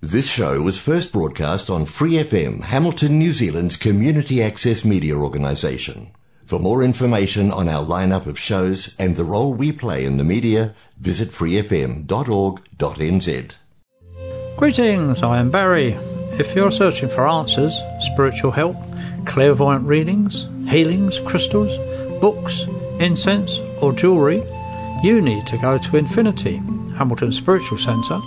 This show was first broadcast on Free FM, Hamilton, New Zealand's community access media organisation. For more information on our lineup of shows and the role we play in the media, visit freefm.org.nz. Greetings, I am Barry. If you're searching for answers, spiritual help, clairvoyant readings, healings, crystals, books, incense, or jewellery, you need to go to Infinity, Hamilton Spiritual Centre,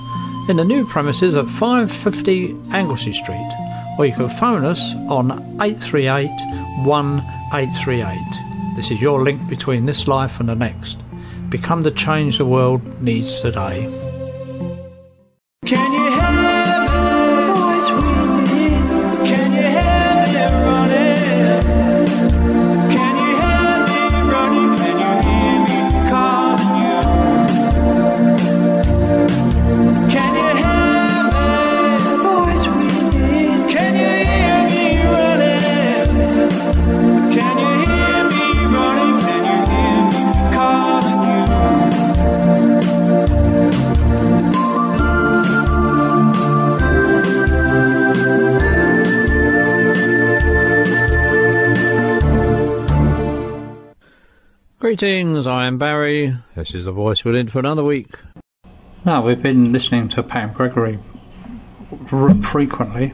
in the new premises at 550 Anglesea Street, or you can phone us on 838 1838. This is your link between this life and the next. Become the change the world needs today. Can you hear Greetings, I am Barry. This is the voice within for another week. Now, we've been listening to Pam Gregory r- frequently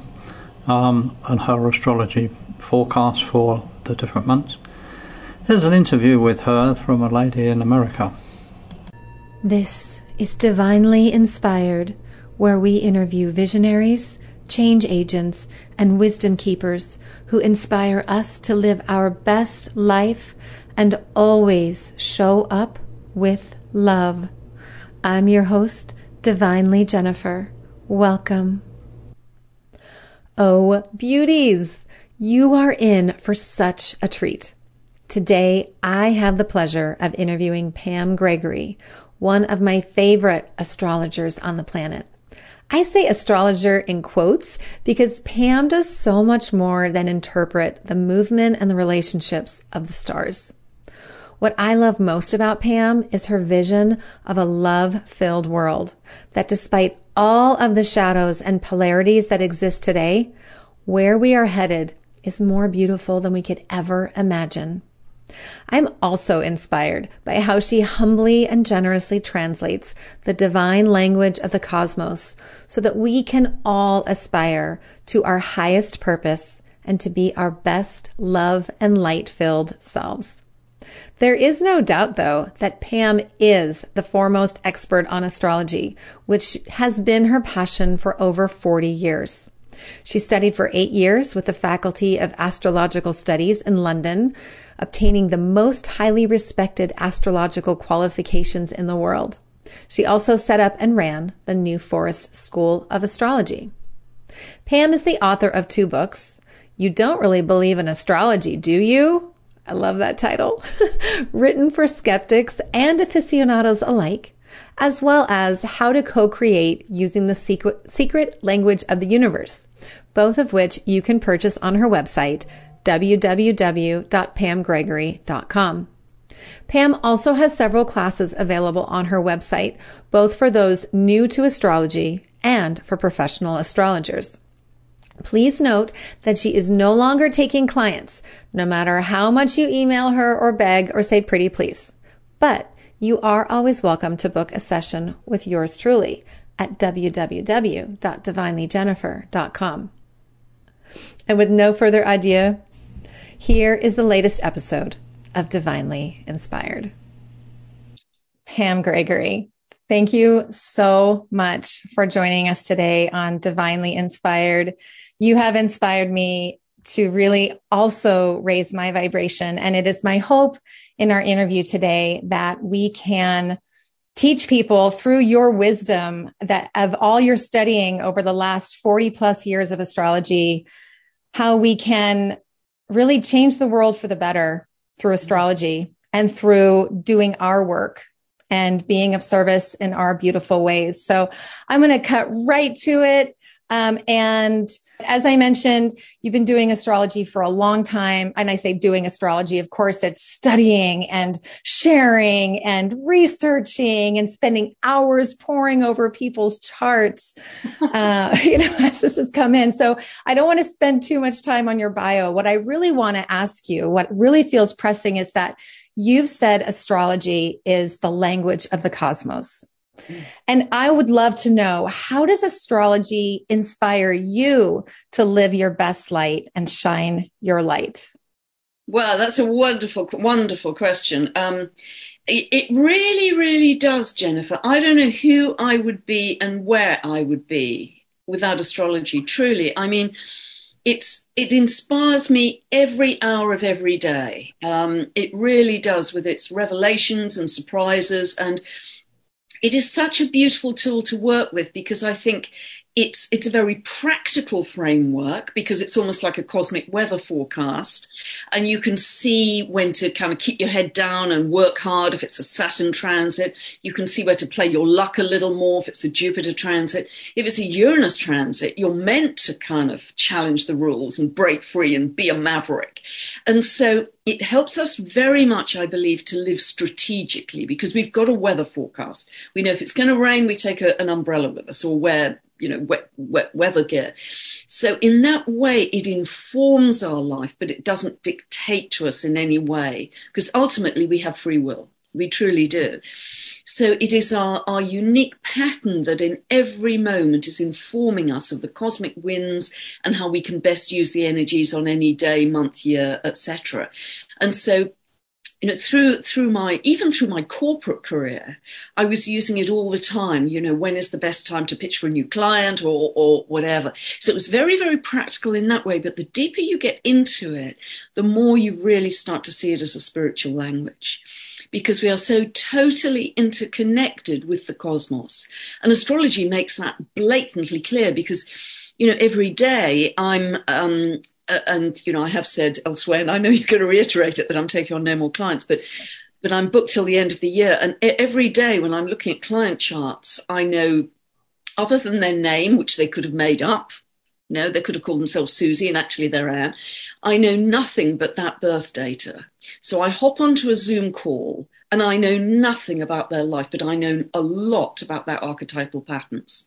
um, and her astrology forecast for the different months. Here's an interview with her from a lady in America. This is Divinely Inspired, where we interview visionaries, change agents, and wisdom keepers who inspire us to live our best life and always show up with love. I'm your host, Divinely Jennifer. Welcome. Oh, beauties! You are in for such a treat. Today, I have the pleasure of interviewing Pam Gregory, one of my favorite astrologers on the planet. I say astrologer in quotes because Pam does so much more than interpret the movement and the relationships of the stars. What I love most about Pam is her vision of a love filled world that despite all of the shadows and polarities that exist today, where we are headed is more beautiful than we could ever imagine. I'm also inspired by how she humbly and generously translates the divine language of the cosmos so that we can all aspire to our highest purpose and to be our best love and light filled selves. There is no doubt, though, that Pam is the foremost expert on astrology, which has been her passion for over 40 years. She studied for eight years with the Faculty of Astrological Studies in London, obtaining the most highly respected astrological qualifications in the world. She also set up and ran the New Forest School of Astrology. Pam is the author of two books. You don't really believe in astrology, do you? I love that title. Written for skeptics and aficionados alike, as well as How to Co-Create Using the Secret, secret Language of the Universe, both of which you can purchase on her website, www.pamgregory.com. Pam also has several classes available on her website, both for those new to astrology and for professional astrologers. Please note that she is no longer taking clients, no matter how much you email her or beg or say pretty please. But you are always welcome to book a session with yours truly at www.divinelyjennifer.com. And with no further ado, here is the latest episode of Divinely Inspired. Pam Gregory, thank you so much for joining us today on Divinely Inspired you have inspired me to really also raise my vibration. And it is my hope in our interview today that we can teach people through your wisdom that of all your studying over the last 40 plus years of astrology, how we can really change the world for the better through astrology and through doing our work and being of service in our beautiful ways. So I'm going to cut right to it. Um, and as I mentioned, you've been doing astrology for a long time. And I say doing astrology, of course, it's studying and sharing and researching and spending hours poring over people's charts, uh, you know, as this has come in. So I don't want to spend too much time on your bio. What I really want to ask you, what really feels pressing is that you've said astrology is the language of the cosmos. And I would love to know how does astrology inspire you to live your best light and shine your light? Well, that's a wonderful, wonderful question. Um, it, it really, really does, Jennifer. I don't know who I would be and where I would be without astrology. Truly, I mean, it's it inspires me every hour of every day. Um, it really does with its revelations and surprises and it is such a beautiful tool to work with because I think it's it's a very practical framework because it's almost like a cosmic weather forecast and you can see when to kind of keep your head down and work hard if it's a saturn transit. You can see where to play your luck a little more if it's a jupiter transit. If it's a uranus transit you're meant to kind of challenge the rules and break free and be a maverick. And so it helps us very much i believe to live strategically because we've got a weather forecast. We know if it's going to rain we take a, an umbrella with us or wear you know wet, wet weather gear. So in that way it informs our life but it doesn't dictate to us in any way because ultimately we have free will. We truly do. So it is our, our unique pattern that in every moment is informing us of the cosmic winds and how we can best use the energies on any day month year etc and so you know through through my even through my corporate career i was using it all the time you know when is the best time to pitch for a new client or or whatever. So it was very very practical in that way but the deeper you get into it the more you really start to see it as a spiritual language because we are so totally interconnected with the cosmos. And astrology makes that blatantly clear because you know every day i'm um, Uh, and you know I have said elsewhere, and I know you're going to reiterate it that I'm taking on no more clients, but but I'm booked till the end of the year, and every day when I'm looking at client charts, I know other than their name, which they could have made up. No, they could have called themselves Susie, and actually they're Anne. I know nothing but that birth data. So I hop onto a Zoom call and I know nothing about their life, but I know a lot about their archetypal patterns.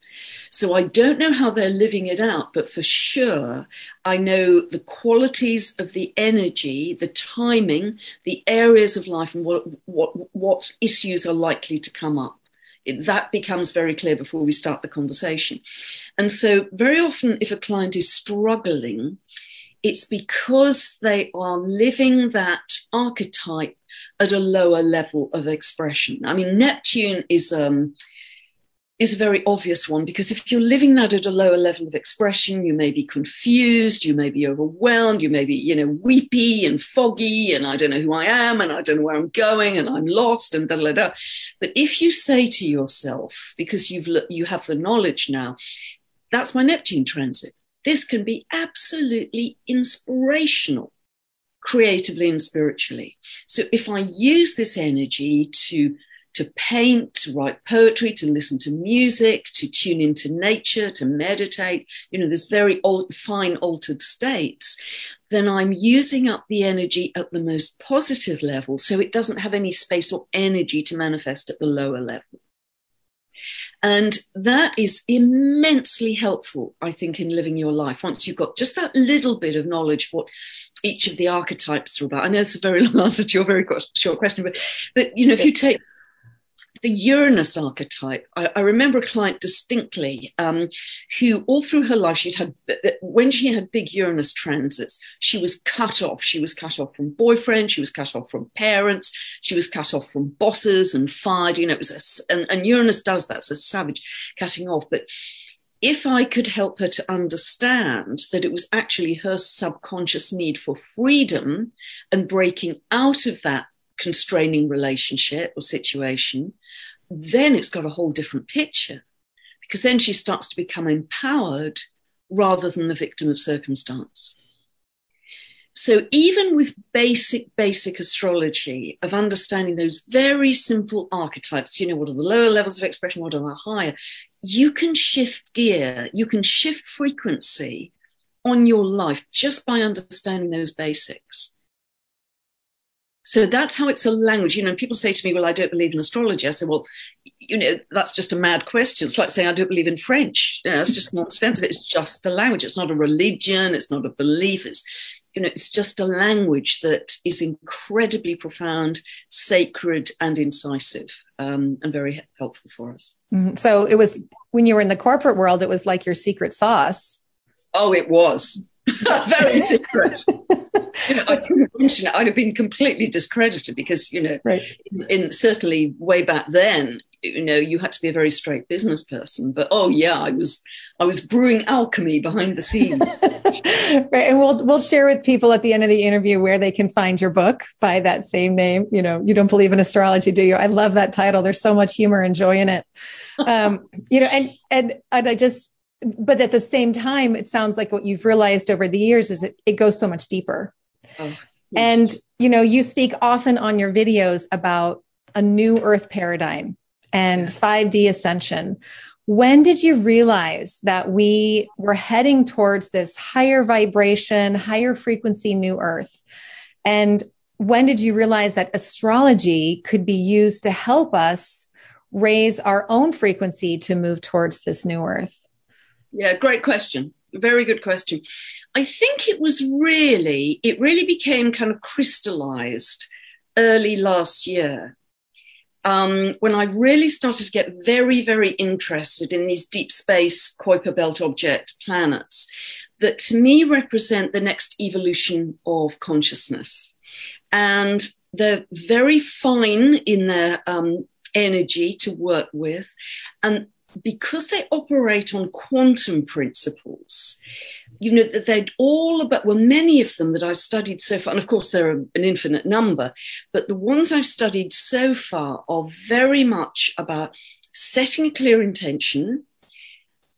So I don't know how they're living it out, but for sure, I know the qualities of the energy, the timing, the areas of life, and what, what, what issues are likely to come up. It, that becomes very clear before we start the conversation. And so, very often, if a client is struggling, it's because they are living that archetype at a lower level of expression. I mean, Neptune is um, is a very obvious one because if you're living that at a lower level of expression, you may be confused, you may be overwhelmed, you may be, you know, weepy and foggy, and I don't know who I am, and I don't know where I'm going, and I'm lost, and da da da. But if you say to yourself, because you've you have the knowledge now, that's my Neptune transit. This can be absolutely inspirational creatively and spiritually. So if I use this energy to to paint, to write poetry, to listen to music, to tune into nature, to meditate, you know, this very old, fine altered states, then I'm using up the energy at the most positive level. So it doesn't have any space or energy to manifest at the lower level. And that is immensely helpful, I think, in living your life. Once you've got just that little bit of knowledge what each of the archetypes are about. I know it's a very long answer to your very short question, but, but you know, if you take the Uranus archetype, I, I remember a client distinctly um, who, all through her life, she'd had when she had big Uranus transits, she was cut off. She was cut off from boyfriend, she was cut off from parents, she was cut off from bosses and fired. You know, it was a, and, and Uranus does that, it's a savage cutting off. But if I could help her to understand that it was actually her subconscious need for freedom and breaking out of that constraining relationship or situation, then it's got a whole different picture because then she starts to become empowered rather than the victim of circumstance. So even with basic, basic astrology of understanding those very simple archetypes, you know, what are the lower levels of expression, what are the higher, you can shift gear, you can shift frequency on your life just by understanding those basics. So that's how it's a language. You know, people say to me, Well, I don't believe in astrology. I say, Well, you know, that's just a mad question. It's like saying, I don't believe in French. You know, it's just nonsense. It's just a language. It's not a religion. It's not a belief. It's, you know, it's just a language that is incredibly profound, sacred, and incisive, um, and very helpful for us. Mhm. So it was when you were in the corporate world, it was like your secret sauce. Oh, it was very secret. you know, I couldn't mention it. I'd have been completely discredited because, you know, Right. in, in certainly way back then, you know, you had to be a very straight business person. But oh yeah, I was I was brewing alchemy behind the scenes. right. And we'll we'll share with people at the end of the interview where they can find your book by that same name. You know, you don't believe in astrology, do you? I love that title. There's so much humor and joy in it. Um, you know, and and and I just but at the same time, it sounds like what you've realized over the years is that it goes so much deeper. Oh, And you know, you speak often on your videos about a new earth paradigm and 5D ascension. When did you realize that we were heading towards this higher vibration, higher frequency new earth? And when did you realize that astrology could be used to help us raise our own frequency to move towards this new earth? Yeah, great question. Very good question. I think it was really, it really became kind of crystallized early last year um, when I really started to get very, very interested in these deep space Kuiper Belt object planets that to me represent the next evolution of consciousness. And they're very fine in their um, energy to work with. And because they operate on quantum principles, you know, that they're all about, well, many of them that I've studied so far, and of course there are an infinite number, but the ones I've studied so far are very much about setting a clear intention,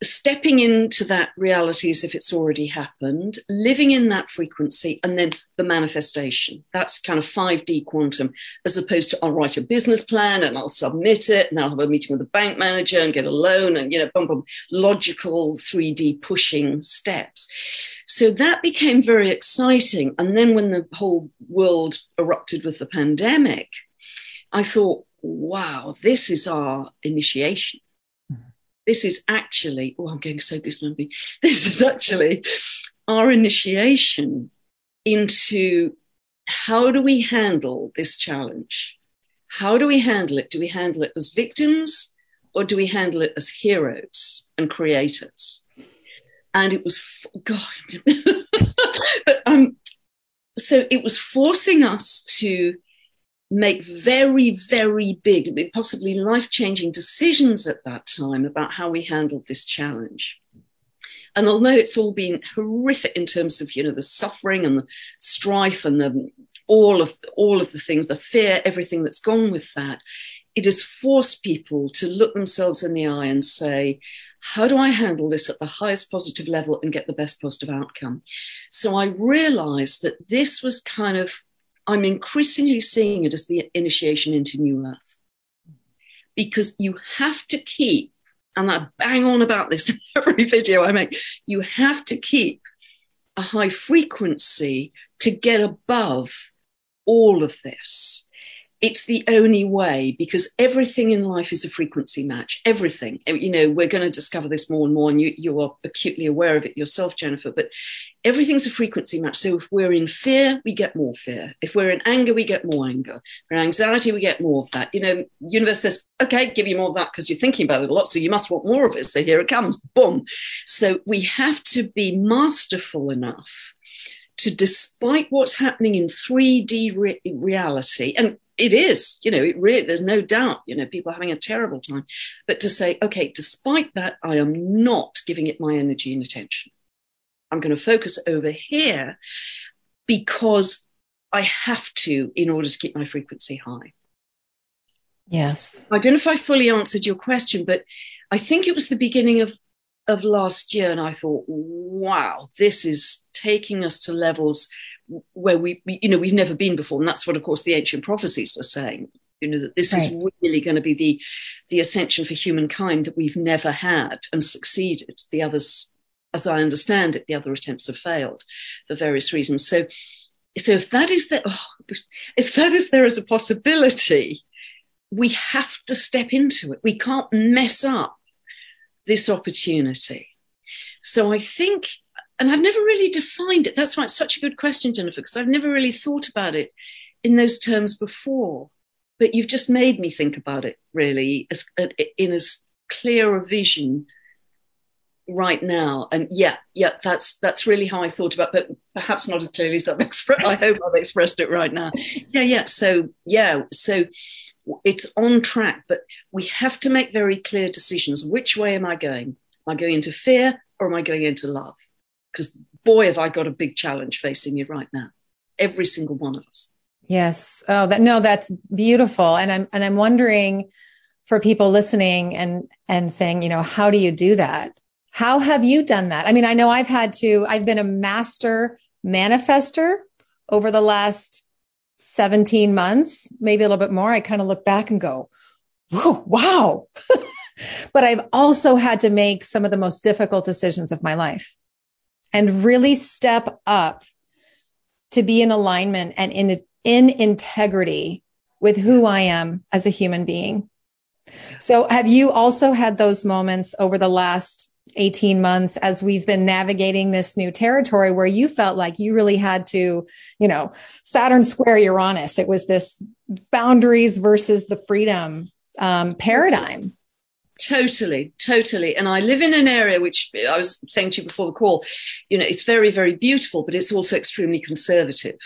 stepping into that reality as if it's already happened, living in that frequency, and then the manifestation. That's kind of 5D quantum, as opposed to I'll write a business plan and I'll submit it and I'll have a meeting with the bank manager and get a loan and, you know, bum, bum, logical 3D pushing steps. So that became very exciting. And then when the whole world erupted with the pandemic, I thought, wow, this is our initiation this is actually, oh, I'm getting so goosebumpy. This is actually our initiation into how do we handle this challenge? How do we handle it? Do we handle it as victims or do we handle it as heroes and creators? And it was, God, but um, so it was forcing us to make very, very big, possibly life changing decisions at that time about how we handled this challenge. And although it's all been horrific in terms of, you know, the suffering and the strife and the, all of all of the things, the fear, everything that's gone with that, it has forced people to look themselves in the eye and say, how do I handle this at the highest positive level and get the best positive outcome? So I realized that this was kind of I'm increasingly seeing it as the initiation into New Earth. Because you have to keep, and I bang on about this in every video I make, you have to keep a high frequency to get above all of this. It's the only way because everything in life is a frequency match. Everything. Eh, you know, we're going to discover this more and more, and you, you are acutely aware of it yourself, Jennifer. But everything's a frequency match. So if we're in fear, we get more fear. If we're in anger, we get more anger. We're anxiety, we get more of that. You know, universe says, okay, give you more of that because you're thinking about it a lot. So you must want more of it. So here it comes. Boom. So we have to be masterful enough to, despite what's happening in 3D re- reality, and it is, you know, it really, there's no doubt, you know, people are having a terrible time. But to say, okay, despite that, I am not giving it my energy and attention. I'm going to focus over here because I have to in order to keep my frequency high. Yes. I don't know if I fully answered your question, but I think it was the beginning of, of last year. And I thought, wow, this is taking us to levels where we, you know, we've never been before. And that's what, of course, the ancient prophecies were saying, you know, that this Right. is really going to be the, the ascension for humankind that we've never had and succeeded. The others, as I understand it, the other attempts have failed for various reasons. So, so if that is there, oh, if that is there as a possibility, we have to step into it. We can't mess up this opportunity. So I think, and I've never really defined it. That's why it's such a good question, Jennifer, because I've never really thought about it in those terms before. But you've just made me think about it really as, uh, in as clear a vision right now. And yeah, yeah, that's that's really how I thought about, but perhaps not as clearly as I've expressed. I hope I've expressed it right now. Yeah, yeah. So yeah, so it's on track, but we have to make very clear decisions. Which way am I going? Am I going into fear or am I going into love? Because boy, have I got a big challenge facing you right now. Every single one of us. Yes. Oh, that no, that's beautiful. And I'm and I'm wondering for people listening and and saying, you know, how do you do that? How have you done that? I mean, I know I've had to, I've been a master manifester over the last 17 months, maybe a little bit more. I kind of look back and go, wow. but I've also had to make some of the most difficult decisions of my life and really step up to be in alignment and in, in integrity with who I am as a human being. So have you also had those moments over the last 18 months as we've been navigating this new territory where you felt like you really had to, you know, Saturn square Uranus. It was this boundaries versus the freedom um, paradigm. Totally, totally. And I live in an area which I was saying to you before the call, you know, it's very, very beautiful, but it's also extremely conservative.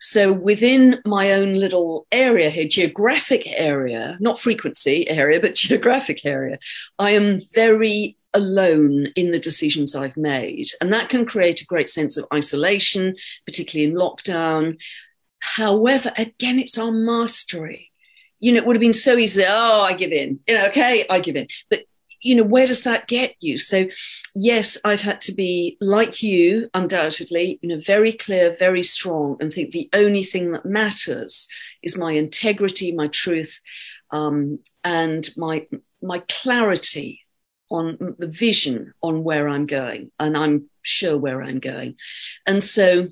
So within my own little area here, geographic area, not frequency area, but geographic area, I am very alone in the decisions I've made. And that can create a great sense of isolation, particularly in lockdown. However, again, it's our mastery. You know, it would have been so easy. Oh, I give in. You know, okay, I give in. But you know, where does that get you? So, yes, I've had to be like you, undoubtedly, you know, very clear, very strong, and think the only thing that matters is my integrity, my truth, um, and my my clarity on the vision on where I'm going, and I'm sure where I'm going. And so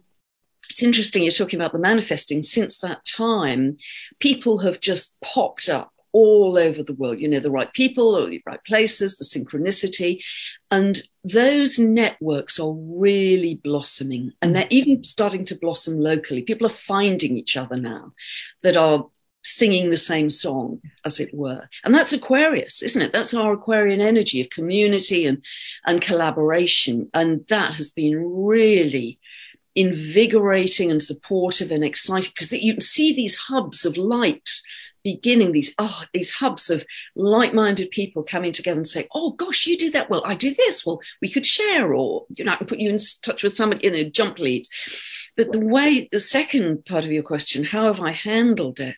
it's interesting you're talking about the manifesting. Since that time, people have just popped up all over the world, you know, the right people or the right places, the synchronicity. And those networks are really blossoming and they're even starting to blossom locally. People are finding each other now that are singing the same song, as it were. And that's Aquarius, isn't it? That's our Aquarian energy of community and, and collaboration. And that has been really invigorating and supportive and exciting because you can see these hubs of light beginning these oh these hubs of like-minded people coming together and saying oh gosh you do that. Well i do this. Well we could share or you know i can put you in touch with somebody in a jump lead. But the way the second part of your question how have i handled it?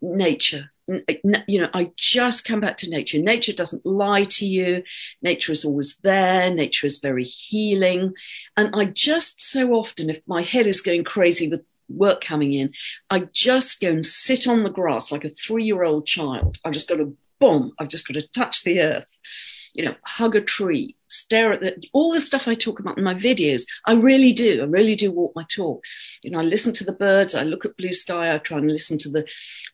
Nature you know i just come back to nature. Nature doesn't lie to you. Nature is always there. Nature is very healing. And i just so often if my head is going crazy with work coming in, I just go and sit on the grass like a three year old child. I've just got to, boom, I've just got to touch the earth, you know, hug a tree, stare at the, all the stuff I talk about in my videos. I really do. I really do walk my talk. You know, I listen to the birds. I look at blue sky. I try and listen to the,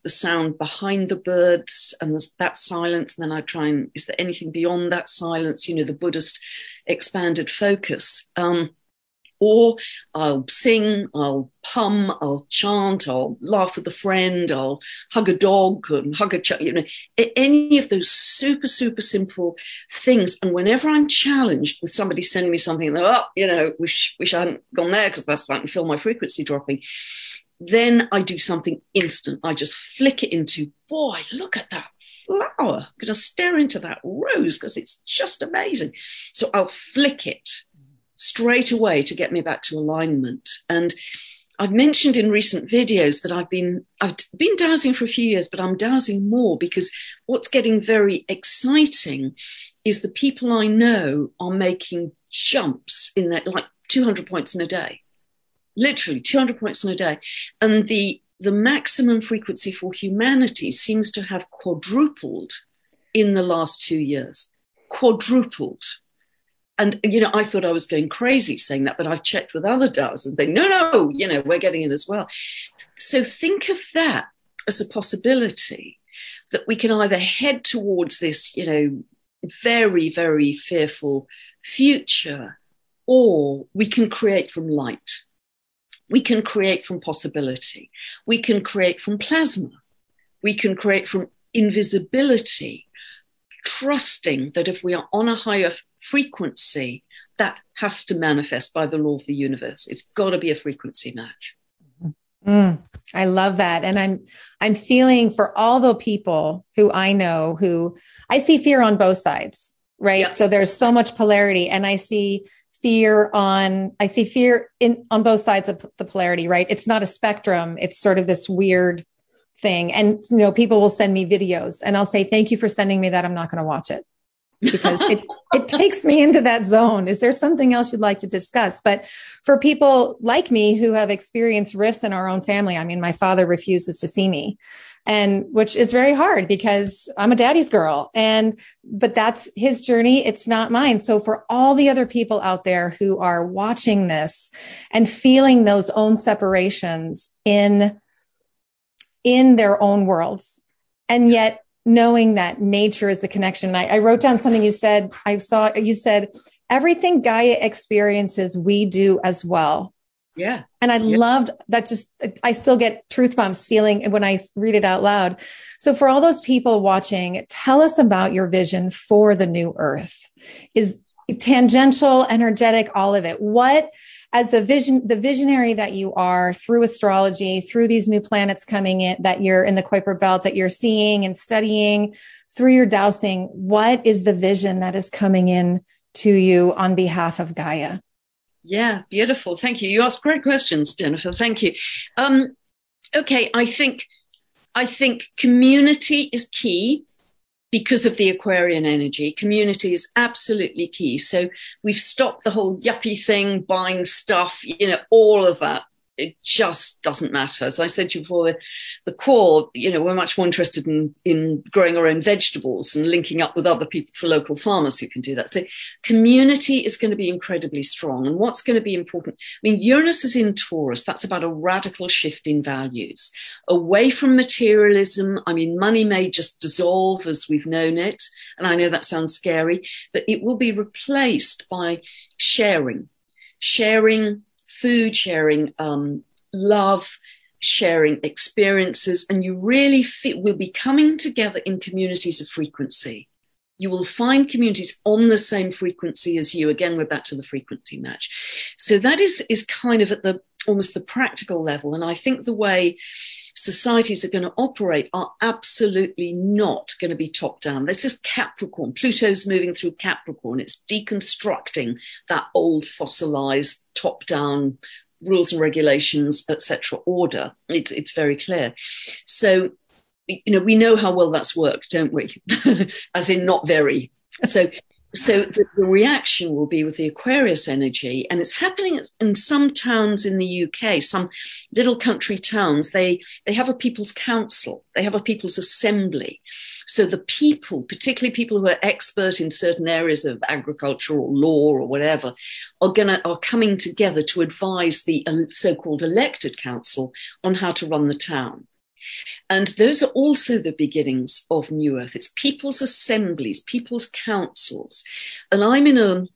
the sound behind the birds and the, that silence. And then I try and, is there anything beyond that silence? You know, the Buddhist expanded focus. Um, or I'll sing, I'll hum, I'll chant, I'll laugh with a friend, I'll hug a dog hug a child, you know, any of those super, super simple things. And whenever I'm challenged with somebody sending me something, they're, oh, you know, wish, wish I hadn't gone there because that's starting to feel my frequency dropping. Then I do something instant. I just flick it into, boy, look at that flower. I'm going to stare into that rose because it's just amazing. So I'll flick it straight away to get me back to alignment. And I've mentioned in recent videos that I've been I've been dowsing for a few years, but I'm dowsing more because what's getting very exciting is the people I know are making jumps in that like 200 points in a day. literally 200 points in a day. And the, the maximum frequency for humanity seems to have quadrupled in the last two years. Quadrupled. And, you know, I thought I was going crazy saying that, but I've checked with other dowsers and they, no, no, you know, we're getting it as well. So think of that as a possibility that we can either head towards this, you know, very, very fearful future, or we can create from light. We can create from possibility. We can create from plasma. We can create from invisibility, trusting that if we are on a higher frequency, that has to manifest by the law of the universe. It's got to be a frequency match. Mm, I love that. And I'm, I'm feeling for all the people who I know who I see fear on both sides, right? Yep. So there's so much polarity and I see fear on, I see fear in, on both sides of the polarity, right? It's not a spectrum. It's sort of this weird thing. And, you know, people will send me videos and I'll say, thank you for sending me that. I'm not going to watch it because it, it takes me into that zone. Is there something else you'd like to discuss? But for people like me who have experienced rifts in our own family, I mean, my father refuses to see me and which is very hard because I'm a daddy's girl and but that's his journey it's not mine so for all the other people out there who are watching this and feeling those own separations in in their own worlds and yet knowing that nature is the connection I, I wrote down something you said I saw you said everything Gaia experiences we do as well Yeah. and I Yeah. loved that just, I still get truth bumps feeling when I read it out loud. So for all those people watching, tell us about your vision for the new earth. Is tangential, energetic, all of it. What, as a vision, the visionary that you are through astrology, through these new planets coming in that you're in the Kuiper belt that you're seeing and studying through your dowsing, what is the vision that is coming in to you on behalf of Gaia? Yeah, beautiful. Thank you. You asked great questions, Jennifer. Thank you. Um, okay, I think I think community is key because of the Aquarian energy. Community is absolutely key. So we've stopped the whole yuppie thing, buying stuff, you know, all of that. It just doesn't matter. As I said to you before, the, core, you know, we're much more interested in, in growing our own vegetables and linking up with other people for local farmers who can do that. So community is going to be incredibly strong. And what's going to be important? I mean, Uranus is in Taurus. That's about a radical shift in values away from materialism. I mean, money may just dissolve as we've known it. And I know that sounds scary, but it will be replaced by sharing, sharing food, sharing um, love, sharing experiences. And you really feel we'll be coming together in communities of frequency. You will find communities on the same frequency as you. Again, we're back to the frequency match. So that is, is kind of at the almost the practical level. And I think the way societies are going to operate are absolutely not going to be top down. This is Capricorn. Pluto's moving through Capricorn. It's deconstructing that old fossilized top down rules and regulations, etc. order. It's, it's very clear. So, you know, we know how well that's worked, don't we? As in not very. So, so the, the, reaction will be with the Aquarius energy, and it's happening in some towns in the UK, some little country towns. They they have a people's council, they have a people's assembly. So the people, particularly people who are expert in certain areas of agriculture or law or whatever, are gonna are coming together to advise the uh, so-called elected council on how to run the town. And those are also the beginnings of New Earth. It's people's assemblies, people's councils. And I'm in a,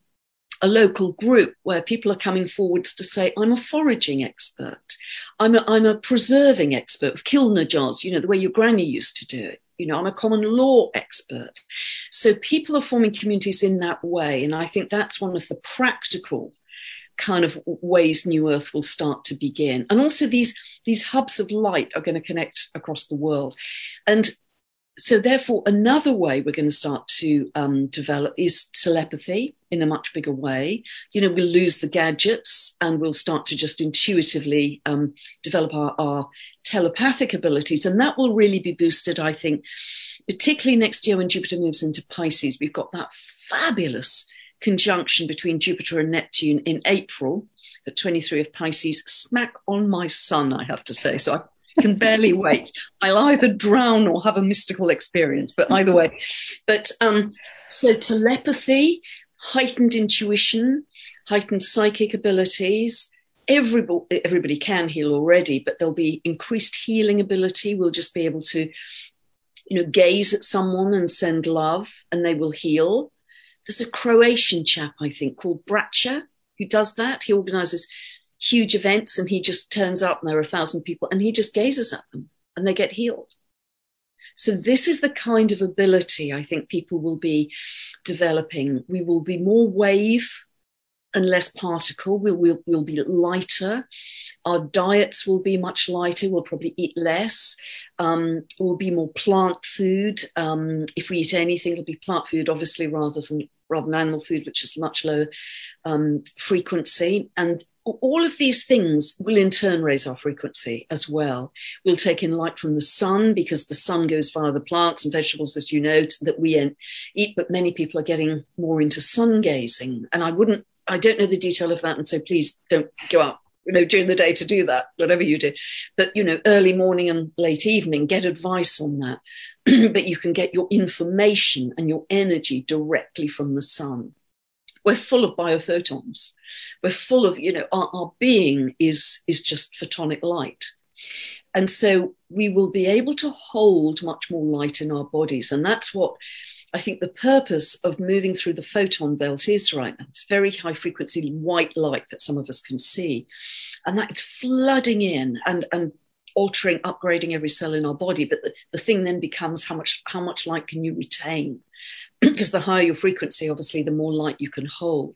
a local group where people are coming forwards to say, I'm a foraging expert. I'm a, I'm a preserving expert with kilner jars, you know, the way your granny used to do it. You know, I'm a common law expert. So people are forming communities in that way. And I think that's one of the practical kind of ways New Earth will start to begin. And also these, these hubs of light are going to connect across the world. And so therefore, another way we're going to start to um, develop is telepathy in a much bigger way. You know, we'll lose the gadgets and we'll start to just intuitively um, develop our, our telepathic abilities. And that will really be boosted, I think, particularly next year when Jupiter moves into Pisces. We've got that fabulous conjunction between Jupiter and Neptune in April. at 23 of Pisces, smack on my sun, I have to say. So I can barely wait. I'll either drown or have a mystical experience, but either way. But um, so telepathy, heightened intuition, heightened psychic abilities. Everybody, everybody can heal already, but there'll be increased healing ability. We'll just be able to, you know, gaze at someone and send love, and they will heal. There's a Croatian chap, I think, called Braco, who does that. He organizes huge events and he just turns up and there are a thousand people and he just gazes at them and they get healed. So this is the kind of ability I think people will be developing. We will be more wave and less particle. We'll, we'll, we'll be lighter. Our diets will be much lighter. We'll probably eat less. Um, we'll be more plant food. Um, if we eat anything, it'll be plant food, obviously, rather than rather than animal food, which is much lower um, frequency. And all of these things will in turn raise our frequency as well. We'll take in light from the sun because the sun goes via the plants and vegetables, as you know, that we eat. But many people are getting more into sun gazing. And I wouldn't, I don't know the detail of that. And so please don't go out, you know, during the day to do that, whatever you do. But, you know, early morning and late evening, get advice on that. but you can get your information and your energy directly from the sun. We're full of biophotons we're full of you know our, our being is is just photonic light and so we will be able to hold much more light in our bodies and that's what I think the purpose of moving through the photon belt is right now. It's very high frequency white light that some of us can see. And that it's flooding in and, and altering, upgrading every cell in our body. But the, the thing then becomes how much how much light can you retain? because the higher your frequency, obviously, the more light you can hold.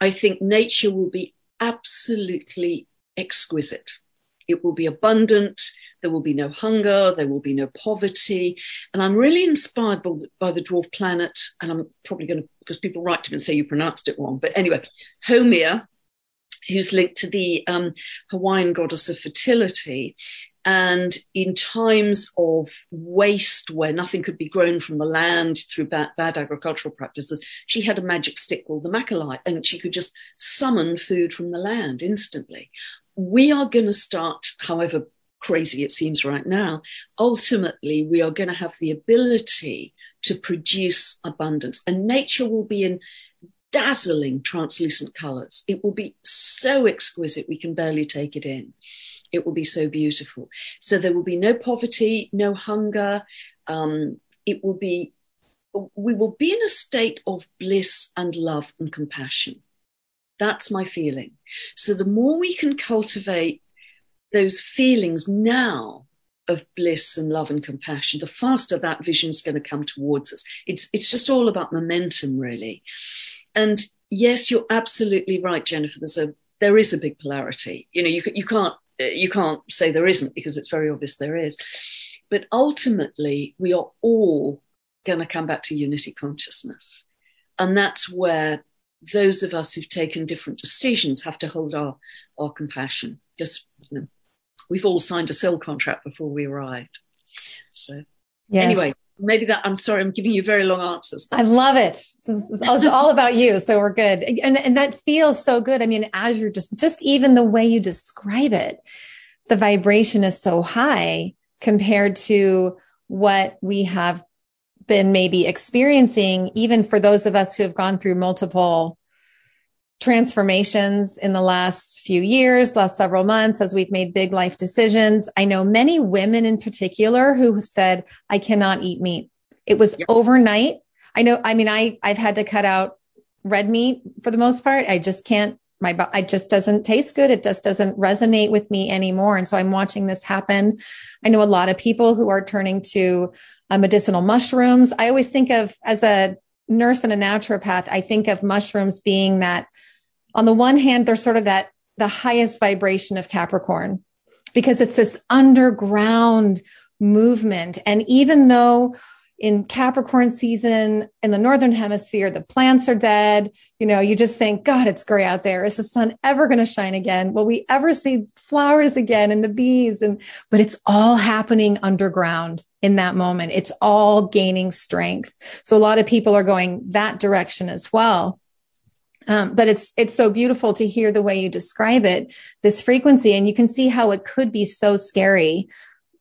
I think nature will be absolutely exquisite. It will be abundant. There will be no hunger. There will be no poverty. And I'm really inspired by the, by the dwarf planet. And I'm probably going to, because people write to me and say you pronounced it wrong. But anyway, Haumea, who's linked to the um, Hawaiian goddess of fertility, and in times of waste where nothing could be grown from the land through bad, bad, agricultural practices, she had a magic stick called the Makalei, and she could just summon food from the land instantly. We are going to start, however crazy it seems right now, ultimately, we are going to have the ability to produce abundance, and nature will be in dazzling translucent colors. It will be so exquisite, we can barely take it in it will be so beautiful. So there will be no poverty, no hunger. Um, it will be, we will be in a state of bliss and love and compassion. That's my feeling. So the more we can cultivate those feelings now of bliss and love and compassion, the faster that vision is going to come towards us. It's, it's just all about momentum, really. And yes, you're absolutely right, Jennifer. There's a, there is a big polarity. You know, you, you can't uh, you can't say there isn't because it's very obvious there is. But ultimately, we are all going to come back to unity consciousness. And that's where those of us who've taken different decisions have to hold our, our compassion. Because you know, we've all signed a soul contract before we arrived. So, yes. anyway, maybe that I'm sorry, I'm giving you very long answers. But. I love it. It's all about you. So we're good. And, and that feels so good. I mean, as you're just, just even the way you describe it, the vibration is so high compared to what we have been maybe experiencing, even for those of us who have gone through multiple transformations in the last few years, last several months, as we've made big life decisions. I know many women in particular who said, I cannot eat meat. It was yep. overnight. I know, I mean, I, I've had to cut out red meat for the most part. I just can't, my, it just doesn't taste good. It just doesn't resonate with me anymore. And so I'm watching this happen. I know a lot of people who are turning to uh, medicinal mushrooms. I always think of as a nurse and a naturopath, I think of mushrooms being that on the one hand, they're sort of that the highest vibration of Capricorn because it's this underground movement. And even though in Capricorn season in the Northern hemisphere, the plants are dead, you know, you just think, God, it's gray out there. Is the sun ever going to shine again? Will we ever see flowers again and the bees? And, but it's all happening underground in that moment. It's all gaining strength. So a lot of people are going that direction as well. Um, but it's it's so beautiful to hear the way you describe it, this frequency, and you can see how it could be so scary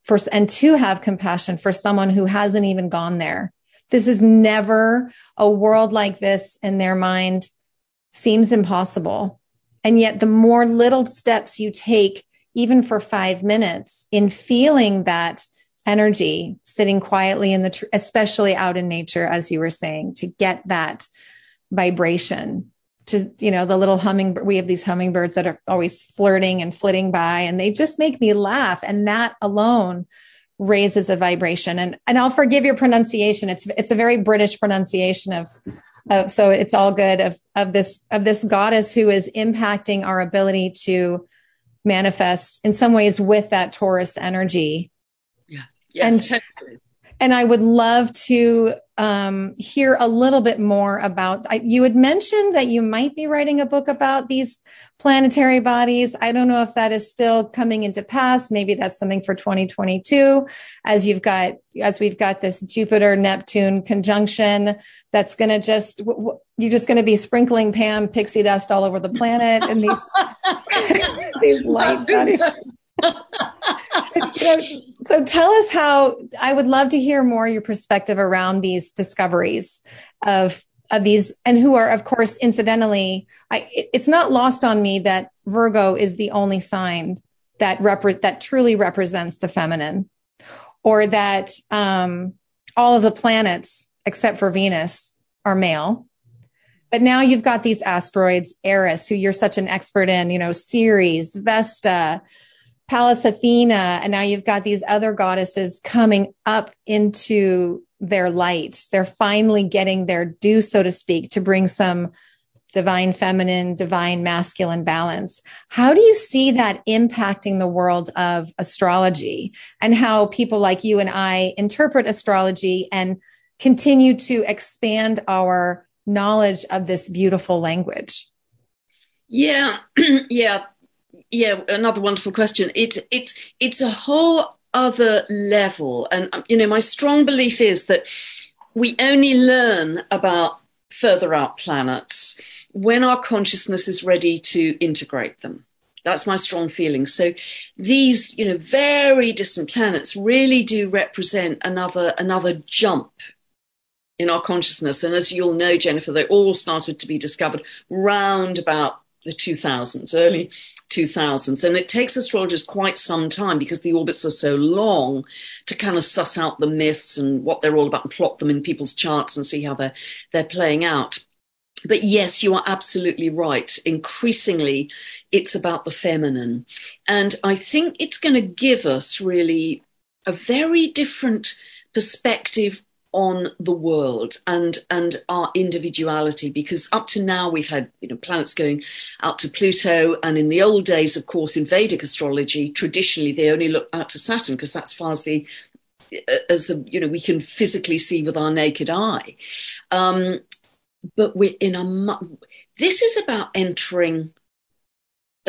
for and to have compassion for someone who hasn't even gone there. This is never a world like this in their mind seems impossible. And yet the more little steps you take, even for five minutes in feeling that energy sitting quietly in the, tr- especially out in nature, as you were saying, to get that vibration to, you know, the little hummingbird. We have these hummingbirds that are always flirting and flitting by and they just make me laugh. And that alone raises a vibration. And, and I'll forgive your pronunciation. It's, it's a very British pronunciation of, of, so it's all good of, of this, of this goddess who is impacting our ability to manifest in some ways with that Taurus energy. Yeah. Yeah. And- totally. And I would love to um, hear a little bit more about. I, you had mentioned that you might be writing a book about these planetary bodies. I don't know if that is still coming into pass. Maybe that's something for 2022, as you've got as we've got this Jupiter Neptune conjunction that's going to just w- w- you're just going to be sprinkling Pam pixie dust all over the planet and these these light bodies. You know, so tell us how I would love to hear more your perspective around these discoveries of of these and who are of course incidentally I, it- it's not lost on me that Virgo is the only sign that repre- that truly represents the feminine or that um, all of the planets except for Venus are male. But now you've got these asteroids Eris who you're such an expert in you know Ceres Vesta Pallas Athena, and now you've got these other goddesses coming up into their light. They're finally getting their due, so to speak, to bring some divine feminine, divine masculine balance. How do you see that impacting the world of astrology and how people like you and I interpret astrology and continue to expand our knowledge of this beautiful language? Yeah, yeah, yeah. Another wonderful question. It's it's it's a whole other level, and um, you know, my strong belief is that we only learn about further out planets when our consciousness is ready to integrate them. That's my strong feeling. So these, you know, very distant planets really do represent another another jump in our consciousness. And as you'll know, Jennifer, they all started to be discovered round about the 2000s, early 2000s. And it takes astrologers quite some time because the orbits are so long to kind of suss out the myths and what they're all about and plot them in people's charts and see how they're, they're playing out. But yes, you are absolutely right. Increasingly, it's about the feminine. And I think it's going to give us really a very different perspective on the world and and our individuality because up to now we've had you know planets going out to Pluto and in the old days of course in Vedic astrology traditionally they only look out to Saturn because that's far as the as the you know we can physically see with our naked eye um, but we're in a mu- this is about entering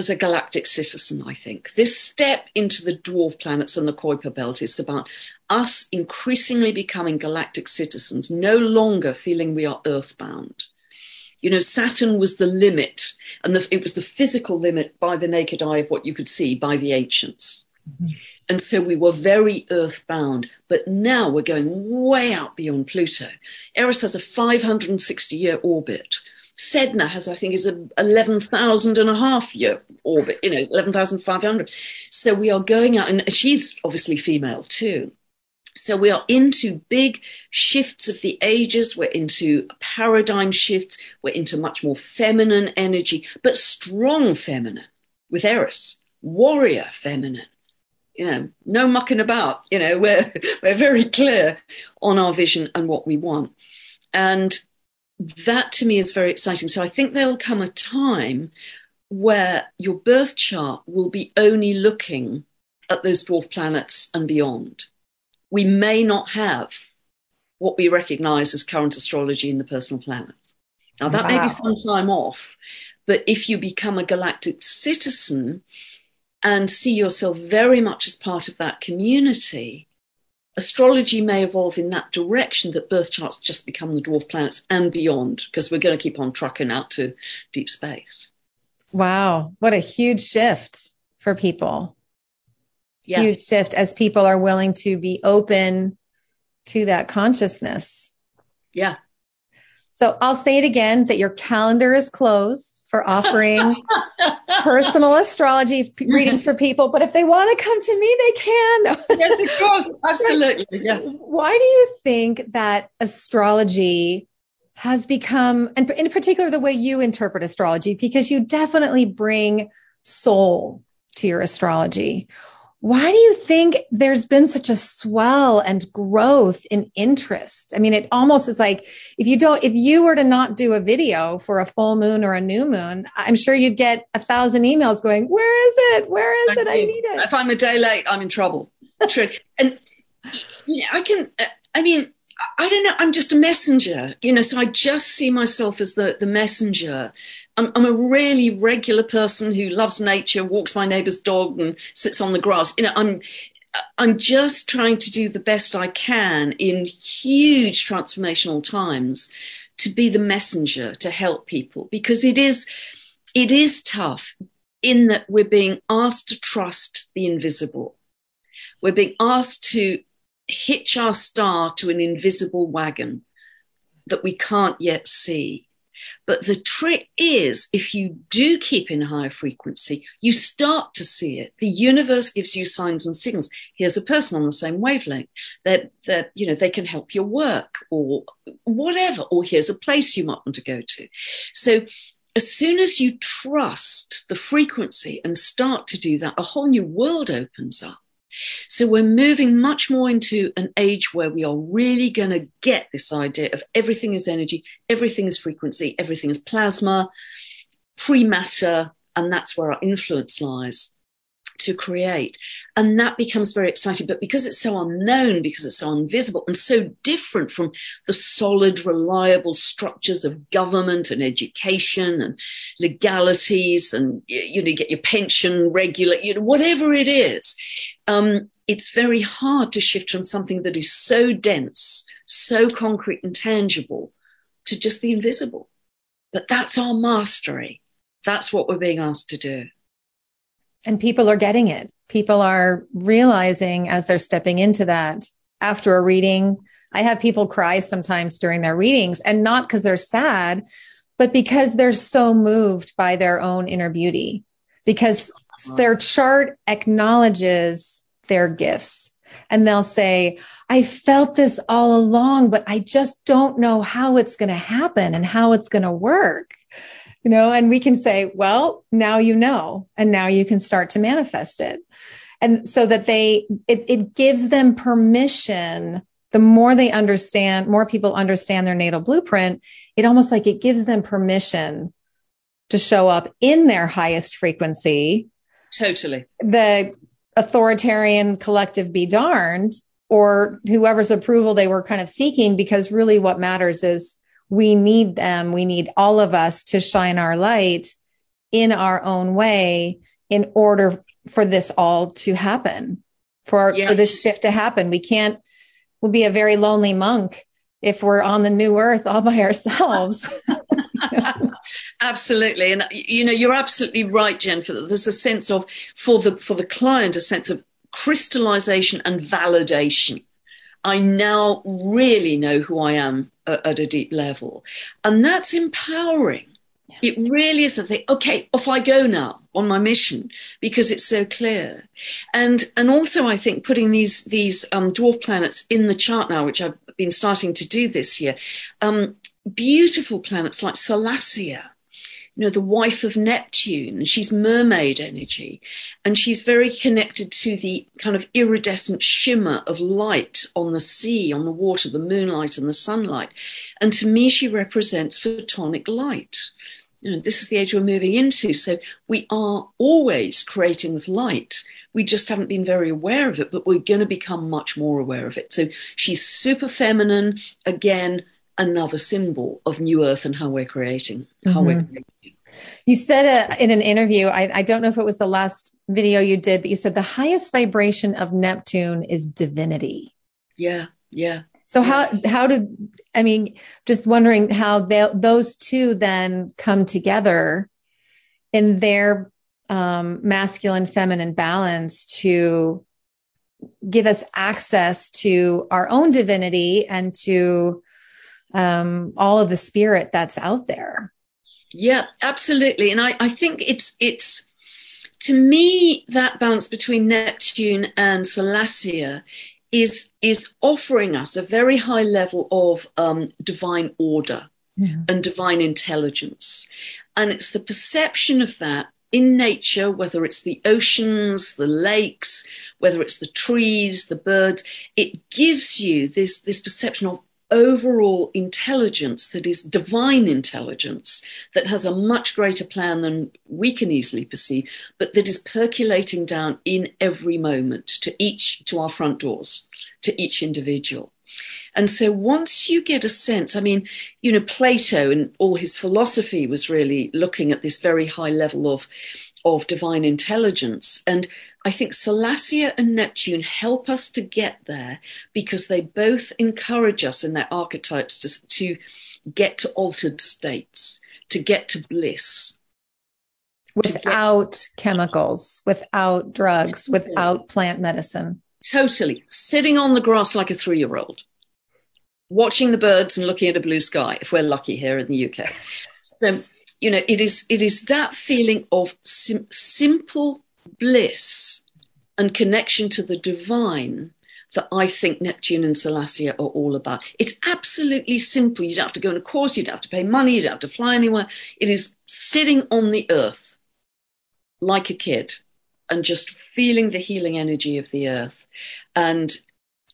as a galactic citizen, I think. This step into the dwarf planets and the Kuiper belt is about us increasingly becoming galactic citizens, no longer feeling we are earthbound. You know, Saturn was the limit, and the, it was the physical limit by the naked eye of what you could see by the ancients. Mm-hmm. And so we were very earthbound, but now we're going way out beyond Pluto. Eris has a 560 year orbit. Sedna has, I think, is a 11,000 and a half year orbit, you know, 11,500. So we are going out, and she's obviously female too. So we are into big shifts of the ages. We're into paradigm shifts. We're into much more feminine energy, but strong feminine with Eris, warrior feminine. You know, no mucking about. You know, we're we're very clear on our vision and what we want, and that to me is very exciting. So I think there'll come a time where your birth chart will be only looking at those dwarf planets and beyond. We may not have what we recognize as current astrology in the personal planets. Now, that may be some time off, but if you become a galactic citizen and see yourself very much as part of that community, astrology may evolve in that direction that birth charts just become the dwarf planets and beyond, because we're going to keep on trucking out to deep space. Wow. What a huge shift for people. Yeah. Huge shift as people are willing to be open to that consciousness. Yeah. So I'll say it again that your calendar is closed for offering personal astrology readings for people. But if they want to come to me, they can. yes, of course. Absolutely. Yeah. Why do you think that astrology has become, and in particular, the way you interpret astrology, because you definitely bring soul to your astrology. Why do you think there's been such a swell and growth in interest? I mean, it almost is like if you don't, if you were to not do a video for a full moon or a new moon, I'm sure you'd get a thousand emails going, Where is it? Where is it? I need it. If I'm a day late, I'm in trouble. True. And you know, I can. Uh, I mean, I don't know. I'm just a messenger, you know. So I just see myself as the the messenger. I'm, I'm a really regular person who loves nature, walks my neighbour's dog, and sits on the grass. You know, I'm. I'm just trying to do the best I can in huge transformational times to be the messenger to help people because it is it is tough in that we're being asked to trust the invisible. We're being asked to hitch our star to an invisible wagon that we can't yet see. But the trick is, if you do keep in higher frequency, you start to see it. The universe gives you signs and signals. Here's a person on the same wavelength that, that, you know, they can help your work or whatever, or here's a place you might want to go to. So as soon as you trust the frequency and start to do that, a whole new world opens up. So we're moving much more into an age where we are really going to get this idea of everything is energy, everything is frequency, everything is plasma, pre matter, and that's where our influence lies to create. And that becomes very exciting. But because it's so unknown, because it's so invisible and so different from the solid, reliable structures of government and education and legalities and, you know, you get your pension regular, you know, whatever it is, um, it's very hard to shift from something that is so dense, so concrete and tangible to just the invisible. But that's our mastery. That's what we're being asked to do. And people are getting it. People are realizing as they're stepping into that after a reading. I have people cry sometimes during their readings and not because they're sad, but because they're so moved by their own inner beauty, because their chart acknowledges their gifts. And they'll say, I felt this all along, but I just don't know how it's going to happen and how it's going to work you know, and we can say, well, now you know, and now you can start to manifest it. And so that they, it, it gives them permission. The more they understand, more people understand their natal blueprint, it almost like it gives them permission to show up in their highest frequency. Totally. The authoritarian collective be darned or whoever's approval they were kind of seeking, because really what matters is we need them. We need all of us to shine our light in our own way in order for this all to happen, for, Yeah. for this shift to happen. We can't, we'll be a very lonely monk if we're on the new earth all by ourselves. Absolutely, and you know you're absolutely right, Jennifer. that There's a sense of for the for the client a sense of crystallization and validation. I now really know who I am at, at a deep level, and that's empowering. It really is a thing. Okay, off I go now on my mission because it's so clear, and and also I think putting these these um, dwarf planets in the chart now, which I've been starting to do this year, um, beautiful planets like Salacia you know, the wife of Neptune. She's mermaid energy. And she's very connected to the kind of iridescent shimmer of light on the sea, on the water, the moonlight and the sunlight. And to me, she represents photonic light. You know, this is the age we're moving into. So we are always creating with light. We just haven't been very aware of it, but we're going to become much more aware of it. So she's super feminine. Again, another symbol of new earth and how we're creating, how we're creating. You said uh, in an interview, I, I don't know if it was the last video you did, but you said the highest vibration of Neptune is divinity. yeah, yeah. So how how did I mean? Just wondering how they, those two then come together in their um, masculine feminine balance to give us access to our own divinity and to um, all of the spirit that's out there. Yeah, absolutely. And I, I think it's it's to me that balance between Neptune and Salacia is is offering us a very high level of um, divine order Yeah. and divine intelligence, and it's the perception of that in nature, whether it's the oceans, the lakes, whether it's the trees, the birds. It gives you this this perception of overall intelligence that is divine intelligence that has a much greater plan than we can easily perceive but that is percolating down in every moment to each to our front doors to each individual. And so once you get a sense i mean you know plato and all his philosophy was really looking at this very high level of of divine intelligence. And I think Salacia and Neptune help us to get there because they both encourage us in their archetypes to, to get to altered states, to get to bliss. Without chemicals, without drugs, without plant medicine. Totally. Sitting on the grass like a three year old, watching the birds and looking at a blue sky, if we're lucky here in the UK. So, you know, it is, it is that feeling of sim- simple bliss and connection to the divine that I think Neptune and Salacia are all about. It's absolutely simple. You don't have to go on a course, you don't have to pay money, you don't have to fly anywhere. It is sitting on the earth like a kid and just feeling the healing energy of the earth. And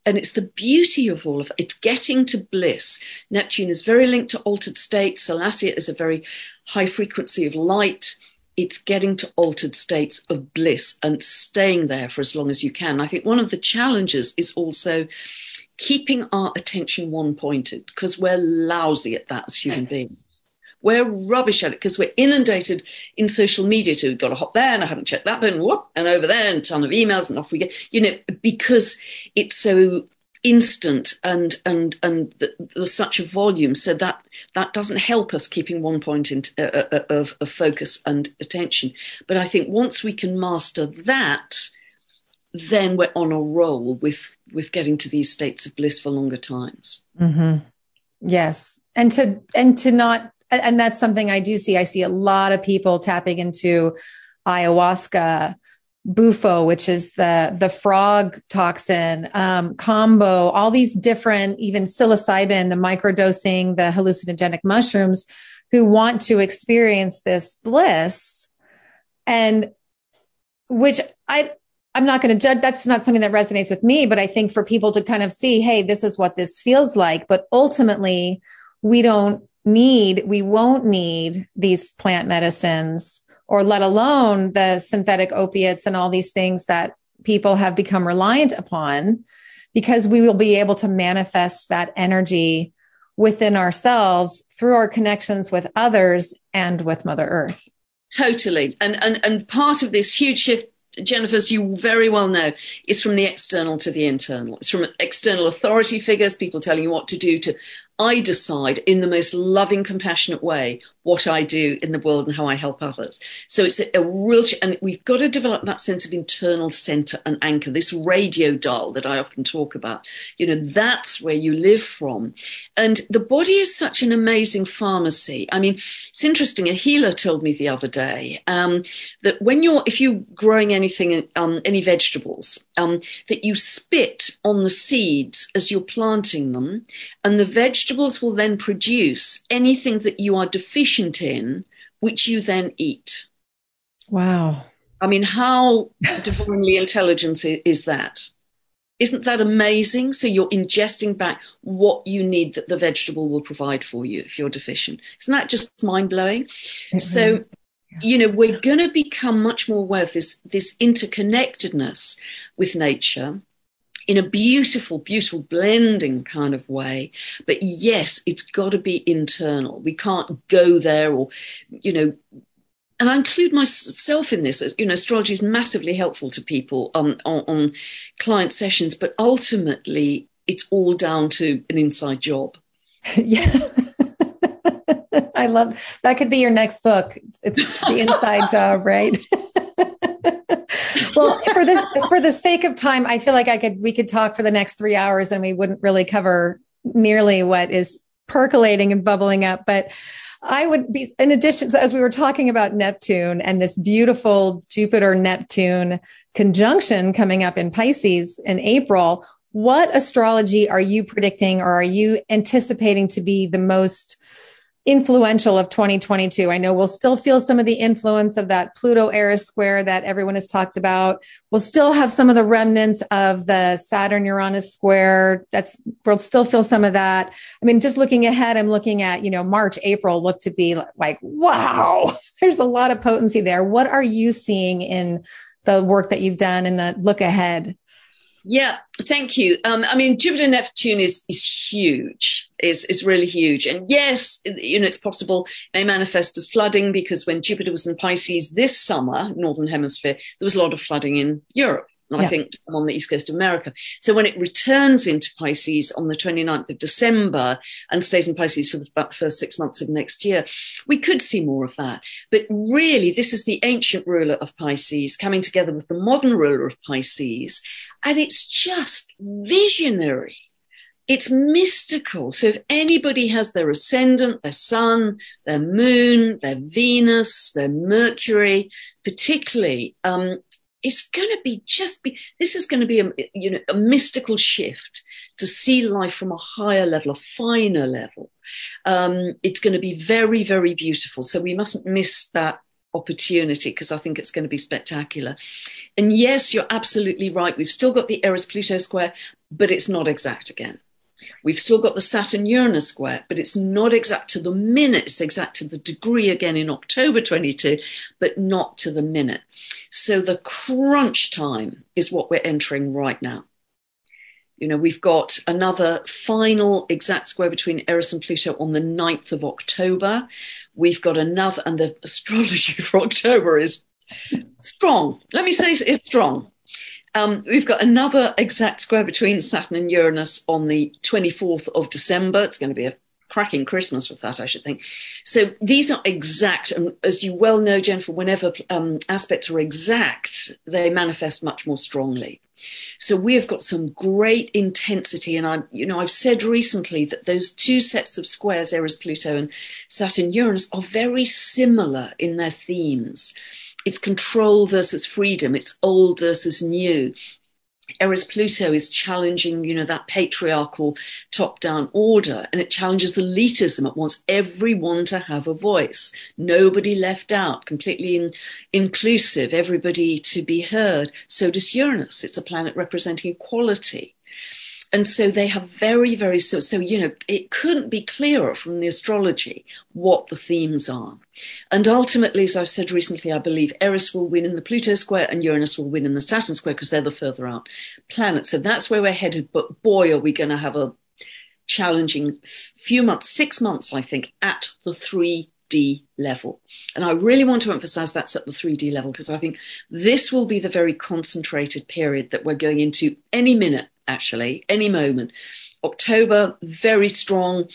and it's the beauty of all of it. It's getting to bliss. Neptune is very linked to altered states. Salacia is a very high frequency of light it's getting to altered states of bliss and staying there for as long as you can. I think one of the challenges is also keeping our attention one pointed because we're lousy at that as human beings. We're rubbish at it because we're inundated in social media to got to hop there and I haven't checked that button, whoop, and over there and a ton of emails and off we go. You know, because it's so instant and and and th- there's such a volume so that that doesn't help us keeping one point in, uh, uh, of, of focus and attention but i think once we can master that then we're on a roll with with getting to these states of bliss for longer times Mm-hmm. Yes, and to and to not and that's something I do see. I see a lot of people tapping into ayahuasca, bufo, which is the the frog toxin, um, combo, all these different, even psilocybin, the microdosing, the hallucinogenic mushrooms, who want to experience this bliss, and which I I'm not going to judge. That's not something that resonates with me, but I think for people to kind of see, hey, this is what this feels like. But ultimately, we don't need, we won't need these plant medicines or let alone the synthetic opiates and all these things that people have become reliant upon because we will be able to manifest that energy within ourselves through our connections with others and with Mother Earth. Totally. And, and, and part of this huge shift, Jennifer, as you very well know, is from the external to the internal. It's from external authority figures, people telling you what to do, to I decide in the most loving, compassionate way what I do in the world and how I help others. So it's a, a real, and we've got to develop that sense of internal center and anchor, this radio dial that I often talk about. You know, that's where you live from. And the body is such an amazing pharmacy. I mean, it's interesting. A healer told me the other day um, that when you're, if you're growing anything, um, any vegetables, um, that you spit on the seeds as you're planting them, and the vegetables will then produce anything that you are deficient in, which you then eat. Wow. I mean, how divinely intelligent is that? Isn't that amazing? So you're ingesting back what you need that the vegetable will provide for you if you're deficient. Isn't that just mind blowing? So, you know, we're going to become much more aware of this, this interconnectedness with nature in a beautiful, beautiful blending kind of way. But yes, it's got to be internal. We can't go there or, you know, and I include myself in this. You know, astrology is massively helpful to people um, on, on client sessions, but ultimately, it's all down to an inside job. yeah. I love that could be your next book. It's the inside job, right? Well, for this for the sake of time, I feel like I could we could talk for the next 3 hours and we wouldn't really cover nearly what is percolating and bubbling up, but I would be, in addition, so as we were talking about Neptune and this beautiful Jupiter Neptune conjunction coming up in Pisces in April, what astrology are you predicting or are you anticipating to be the most influential of 2022. I know we'll still feel some of the influence of that Pluto Eris square that everyone has talked about. We'll still have some of the remnants of the Saturn Uranus square. That's, we'll still feel some of that. I mean, just looking ahead, I'm looking at, you know, March, April look to be like, wow, there's a lot of potency there. What are you seeing in the work that you've done and the look ahead? Yeah, thank you. Um, I mean, Jupiter Neptune is is huge. is is really huge, and yes, you know, it's possible may manifest as flooding because when Jupiter was in Pisces this summer, northern hemisphere, there was a lot of flooding in Europe. And Yeah. I think on the east coast of America. So when it returns into Pisces on the 29th of December and stays in Pisces for the, about the first six months of next year, we could see more of that. But really, this is the ancient ruler of Pisces coming together with the modern ruler of Pisces. And it's just visionary. It's mystical. So if anybody has their ascendant, their sun, their moon, their Venus, their Mercury, particularly, um, it's going to be just be, this is going to be a, you know, a mystical shift to see life from a higher level, a finer level. Um, it's going to be very, very beautiful. So we mustn't miss that opportunity because I think it's going to be spectacular. And yes, you're absolutely right. We've still got the Eris Pluto square, but it's not exact again. We've still got the Saturn Uranus square, but it's not exact to the minute. It's exact to the degree again in October 22, but not to the minute. So the crunch time is what we're entering right now. You know, we've got another final exact square between Eris and Pluto on the 9th of October. We've got another, and the astrology for October is strong. Let me say it's strong. Um, we've got another exact square between Saturn and Uranus on the 24th of December. It's going to be a cracking Christmas with that, I should think. So these are exact, and as you well know, Jennifer, whenever um, aspects are exact, they manifest much more strongly. So we have got some great intensity, and I, you know, I've said recently that those two sets of squares, Eris, Pluto, and Saturn, Uranus, are very similar in their themes. It's control versus freedom. It's old versus new. Eris Pluto is challenging, you know, that patriarchal top-down order, and it challenges elitism. It wants everyone to have a voice, nobody left out, completely in, inclusive, everybody to be heard. So does Uranus. It's a planet representing equality. And so they have very, very so, so you know it couldn't be clearer from the astrology what the themes are. And ultimately, as I've said recently, I believe Eris will win in the Pluto square and Uranus will win in the Saturn square because they're the further out planets. So that's where we're headed. But boy, are we going to have a challenging few months, six months, I think, at the 3D level. And I really want to emphasize that's at the 3D level because I think this will be the very concentrated period that we're going into any minute, actually, any moment. October, very strong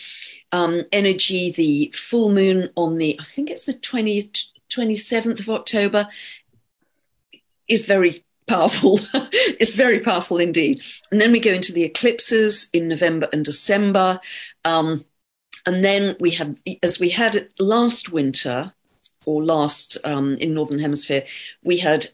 um, energy. The full moon on the, I think it's the 20, 27th of October, is very powerful. it's very powerful indeed. And then we go into the eclipses in November and December. Um, and then we have, as we had last winter or last um, in Northern Hemisphere, we had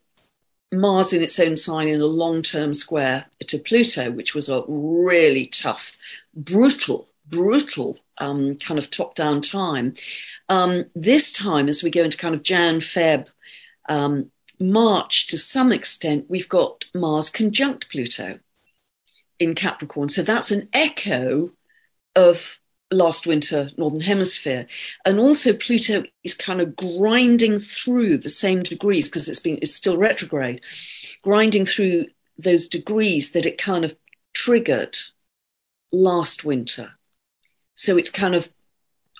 Mars in its own sign in a long term square to Pluto, which was a really tough, brutal, brutal um, kind of top down time. Um, this time, as we go into kind of Jan, Feb, um, March, to some extent, we've got Mars conjunct Pluto in Capricorn. So that's an echo of last winter northern hemisphere. And also pluto is kind of grinding through the same degrees because it's been it's still retrograde grinding through those degrees that it kind of triggered last winter. So it's kind of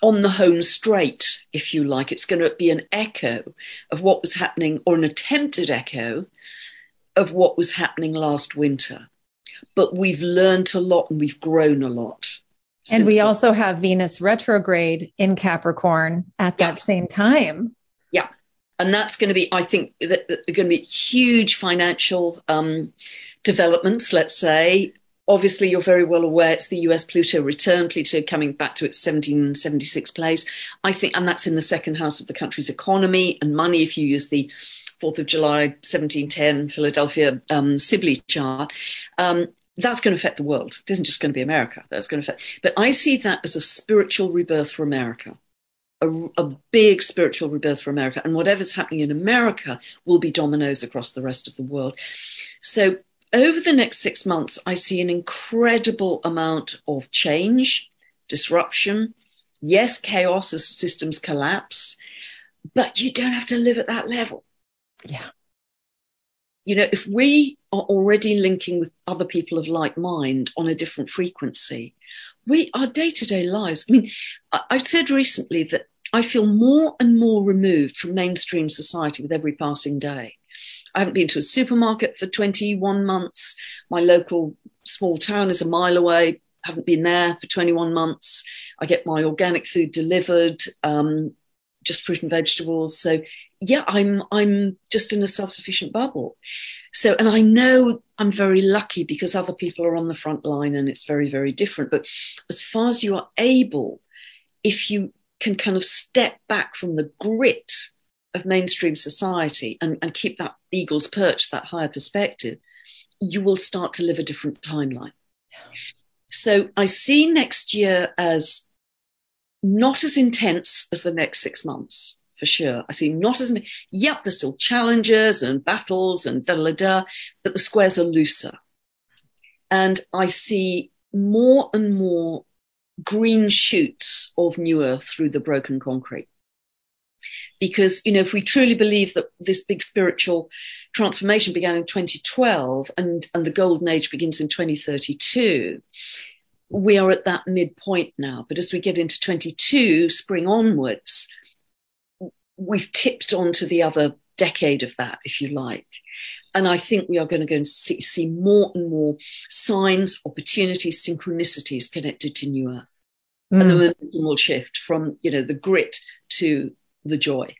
on the home straight if you like. It's going to be an echo of what was happening or an attempted echo of what was happening last winter. But we've learned a lot and we've grown a lot. And we also have Venus retrograde in Capricorn at that Yeah. same time. Yeah. And that's going to be, I think, that, that going to be huge financial um, developments, let's say. Obviously, you're very well aware it's the US Pluto return, Pluto coming back to its 1776 place. I think, and that's in the second house of the country's economy and money, if you use the 4th of July, 1710 Philadelphia um, Sibley chart. Um, that's going to affect the world. It isn't just going to be America. That's going to affect. But I see that as a spiritual rebirth for America a, a big spiritual rebirth for America. And whatever's happening in America will be dominoes across the rest of the world. So, over the next six months, I see an incredible amount of change, disruption. Yes, chaos as systems collapse, but you don't have to live at that level. Yeah. You know, if we are already linking with other people of like mind on a different frequency, we our day to day lives. I mean, I, I said recently that I feel more and more removed from mainstream society with every passing day. I haven't been to a supermarket for 21 months. My local small town is a mile away. Haven't been there for 21 months. I get my organic food delivered, um, just fruit and vegetables. So yeah, I'm I'm just in a self-sufficient bubble. So, and I know I'm very lucky because other people are on the front line and it's very, very different. But as far as you are able, if you can kind of step back from the grit of mainstream society and, and keep that eagle's perch, that higher perspective, you will start to live a different timeline. So I see next year as not as intense as the next six months for sure. I see not as, yep, there's still challenges and battles and da da da, but the squares are looser. And I see more and more green shoots of new earth through the broken concrete. Because, you know, if we truly believe that this big spiritual transformation began in 2012 and, and the golden age begins in 2032, we are at that midpoint now. But as we get into 22, spring onwards, we've tipped onto the other decade of that, if you like. And I think we are going to go and see, see more and more signs, opportunities, synchronicities connected to New Earth. And the Mm. momentum will shift from, you know, the grit to the joy.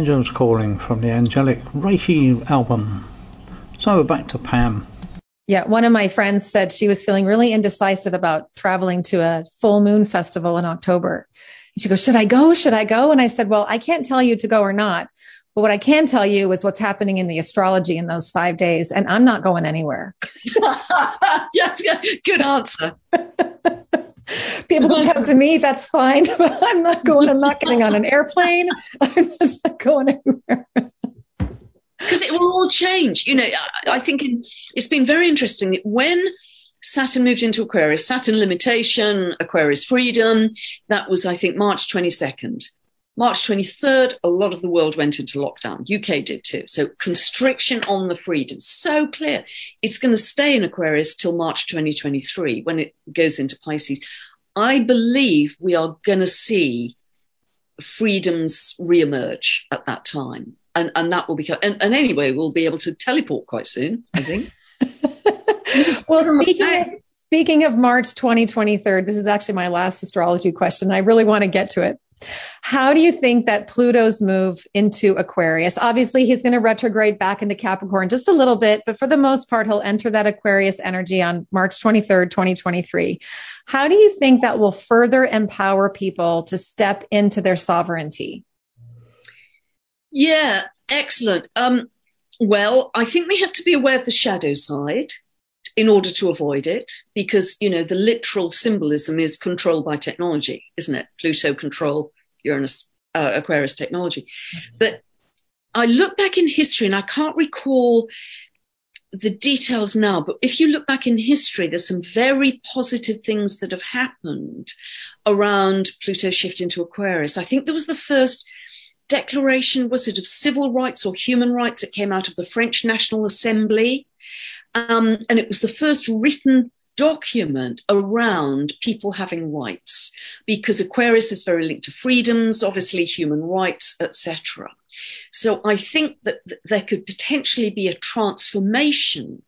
Angels Calling from the Angelic Reiki album. So we're back to Pam. Yeah, one of my friends said she was feeling really indecisive about traveling to a full moon festival in October. And she goes, Should I go? Should I go? And I said, Well, I can't tell you to go or not. But what I can tell you is what's happening in the astrology in those five days. And I'm not going anywhere. yes, yeah, good answer. People can come to me, that's fine. But I'm not going, I'm not getting on an airplane. I'm just not going anywhere. because it will all change. You know, I, I think in, it's been very interesting when Saturn moved into Aquarius, Saturn limitation, Aquarius freedom, that was, I think, March 22nd. March 23rd, a lot of the world went into lockdown. UK did too. So constriction on the freedom. So clear. It's going to stay in Aquarius till March 2023 when it goes into Pisces. I believe we are going to see freedoms reemerge at that time. And, and that will become, and, and anyway, we'll be able to teleport quite soon, I think. well, speaking of, speaking of March 2023, this is actually my last astrology question. I really want to get to it. How do you think that Pluto's move into Aquarius? Obviously, he's going to retrograde back into Capricorn just a little bit, but for the most part, he'll enter that Aquarius energy on March 23rd, 2023. How do you think that will further empower people to step into their sovereignty? Yeah, excellent. Um, well, I think we have to be aware of the shadow side in order to avoid it, because you know the literal symbolism is controlled by technology, isn't it? Pluto control Uranus, uh, Aquarius technology. But I look back in history, and I can't recall the details now, but if you look back in history, there's some very positive things that have happened around Pluto shift into Aquarius. I think there was the first declaration, was it of civil rights or human rights? It came out of the French National Assembly. Um, and it was the first written document around people having rights because Aquarius is very linked to freedoms, obviously human rights, etc. So I think that th- there could potentially be a transformation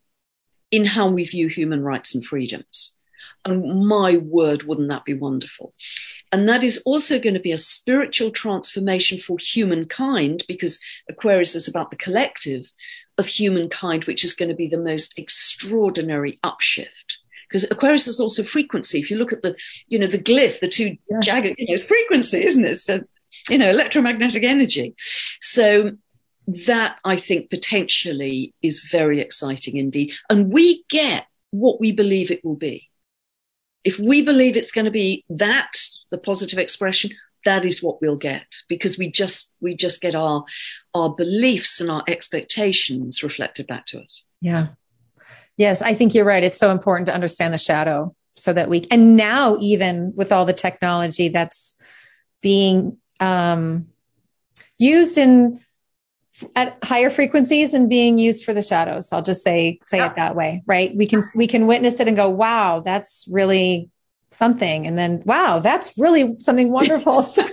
in how we view human rights and freedoms. And my word, wouldn't that be wonderful? And that is also going to be a spiritual transformation for humankind because Aquarius is about the collective of humankind, which is going to be the most extraordinary upshift. Because Aquarius is also frequency. If you look at the, you know, the glyph, the two Yeah. jagged, you know, it's frequency, isn't it? So, you know, electromagnetic energy. So that I think potentially is very exciting indeed. And we get what we believe it will be. If we believe it's going to be that, the positive expression, that is what we'll get because we just we just get our our beliefs and our expectations reflected back to us. Yeah. Yes, I think you're right. It's so important to understand the shadow so that we, and now even with all the technology that's being um, used in at higher frequencies and being used for the shadows. I'll just say say Yeah. it that way, right? We can we can witness it and go, "Wow, that's really something," and then, "Wow, that's really something wonderful." So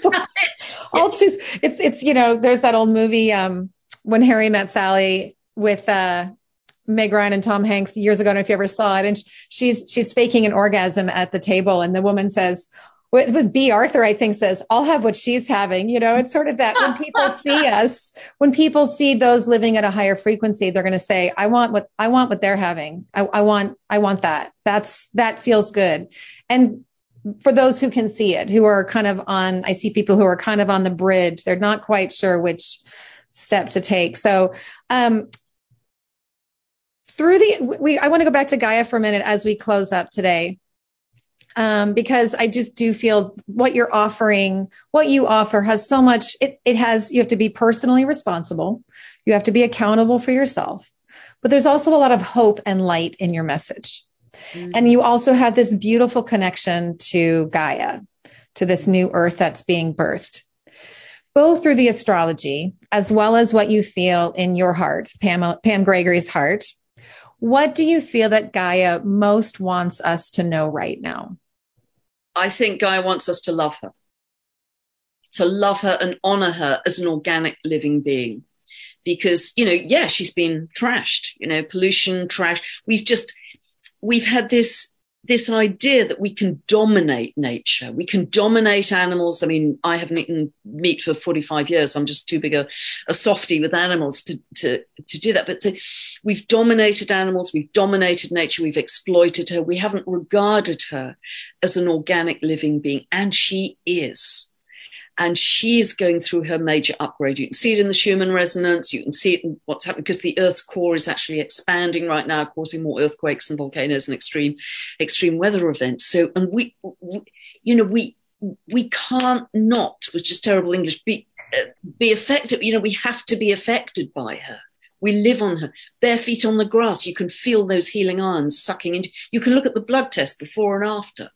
I'll choose. It's it's you know, there's that old movie, um, when Harry met Sally with uh Meg Ryan and Tom Hanks years ago. I don't know if you ever saw it. And she's she's faking an orgasm at the table, and the woman says, "It was Bea Arthur, I think, says I'll have what she's having." You know, it's sort of that when people see us, when people see those living at a higher frequency, they're going to say, "I want what I want what they're having. I, I want I want that. That's that feels good." And for those who can see it, who are kind of on, I see people who are kind of on the bridge. They're not quite sure which step to take. So, um, through the we i want to go back to gaia for a minute as we close up today um, because i just do feel what you're offering what you offer has so much it, it has you have to be personally responsible. You have to be accountable for yourself. But there's also a lot of hope and light in your message. And you also have this beautiful connection to gaia to this new earth that's being birthed both through the astrology as well as what you feel in your heart pam, pam gregory's heart. What do you feel that Gaia most wants us to know right now? I think Gaia wants us to love her, to love her and honor her as an organic living being. Because, you know, yeah, she's been trashed, you know, pollution, trash. We've just, we've had this this idea that we can dominate nature, we can dominate animals. I mean, I haven't eaten meat for 45 years. I'm just too big a, a softy with animals to, to, to do that. But so we've dominated animals, we've dominated nature, we've exploited her, we haven't regarded her as an organic living being, and she is and she's going through her major upgrade. You can see it in the Schumann resonance. You can see it in what's happening because the Earth's core is actually expanding right now, causing more earthquakes and volcanoes and extreme, extreme weather events. So, and we, we you know, we we can't not, which is terrible English, be uh, be affected. You know, we have to be affected by her. We live on her. Bare feet on the grass, you can feel those healing ions sucking into. You can look at the blood test before and after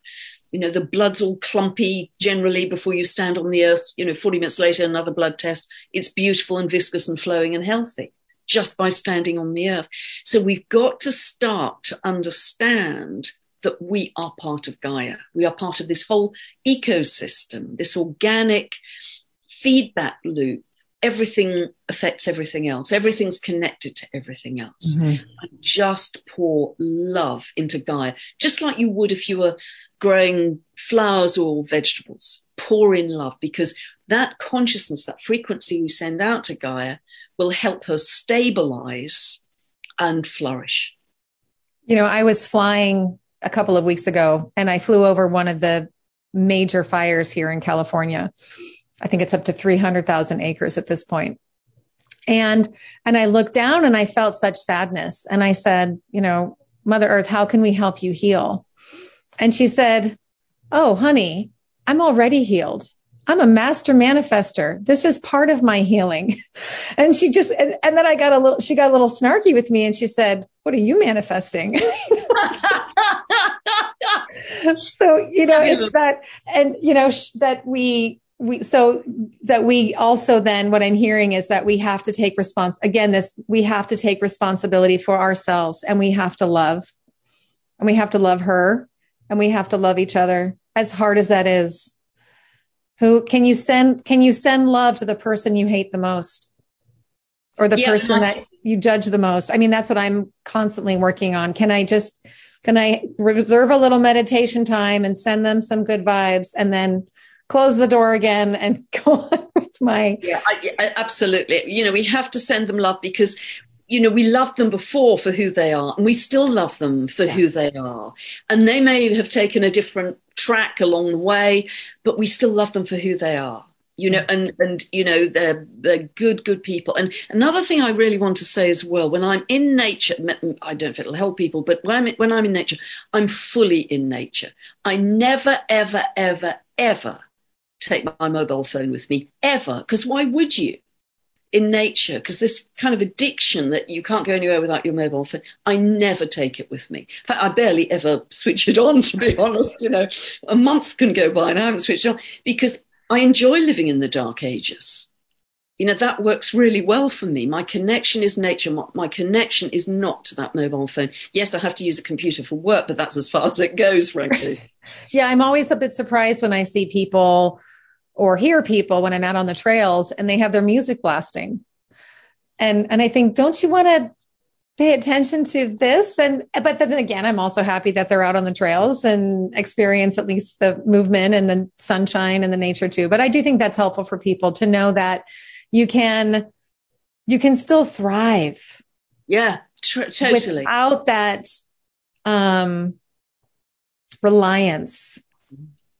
you know, the blood's all clumpy generally before you stand on the earth. You know, 40 minutes later, another blood test. It's beautiful and viscous and flowing and healthy just by standing on the earth. So we've got to start to understand that we are part of Gaia. We are part of this whole ecosystem, this organic feedback loop. Everything affects everything else. Everything's connected to everything else. Mm-hmm. And just pour love into Gaia, just like you would if you were growing flowers or vegetables. Pour in love because that consciousness, that frequency we send out to Gaia will help her stabilize and flourish. You know, I was flying a couple of weeks ago and I flew over one of the major fires here in California. I think it's up to 300,000 acres at this point. And, and I looked down and I felt such sadness. And I said, you know, Mother Earth, how can we help you heal? And she said, Oh, honey, I'm already healed. I'm a master manifester. This is part of my healing. And she just, and, and, then I got a little, she got a little snarky with me and she said, What are you manifesting? so, you know, it's that, and, you know, sh- that we, we, so that we also then, what I'm hearing is that we have to take response. Again, this, we have to take responsibility for ourselves and we have to love. And we have to love her and we have to love each other as hard as that is. Who can you send can you send love to the person you hate the most? Or the Yeah, person that you judge the most? I mean that's what i'm constantly working on. Can i just can i reserve a little meditation time and send them some good vibes and then close the door again and go on with my Yeah, I, I, absolutely. You know, we have to send them love because, you know, we loved them before for who they are, and we still love them for who they are. And they may have taken a different track along the way, but we still love them for who they are. You know, and and you know they're they're good good people. And another thing I really want to say as well, when I'm in nature, I don't know if it'll help people, but when I'm when I'm in nature, I'm fully in nature. I never ever ever ever take my mobile phone with me ever because why would you? In nature because this kind of addiction that you can't go anywhere without your mobile phone i never take it with me. In fact i barely ever switch it on to be honest you know. A month can go by and i haven't switched it on because i enjoy living in the dark ages. You know that works really well for me. My connection is nature. My, my connection is not to that mobile phone. Yes i have to use a computer for work but that's as far as it goes frankly. Yeah, I'm always a bit surprised when I see people or hear people when I'm out on the trails and they have their music blasting. And and I think, don't you want to pay attention to this? And but then again, I'm also happy that they're out on the trails and experience at least the movement and the sunshine and the nature too. But I do think that's helpful for people to know that you can you can still thrive yeah tr- totally without that um, reliance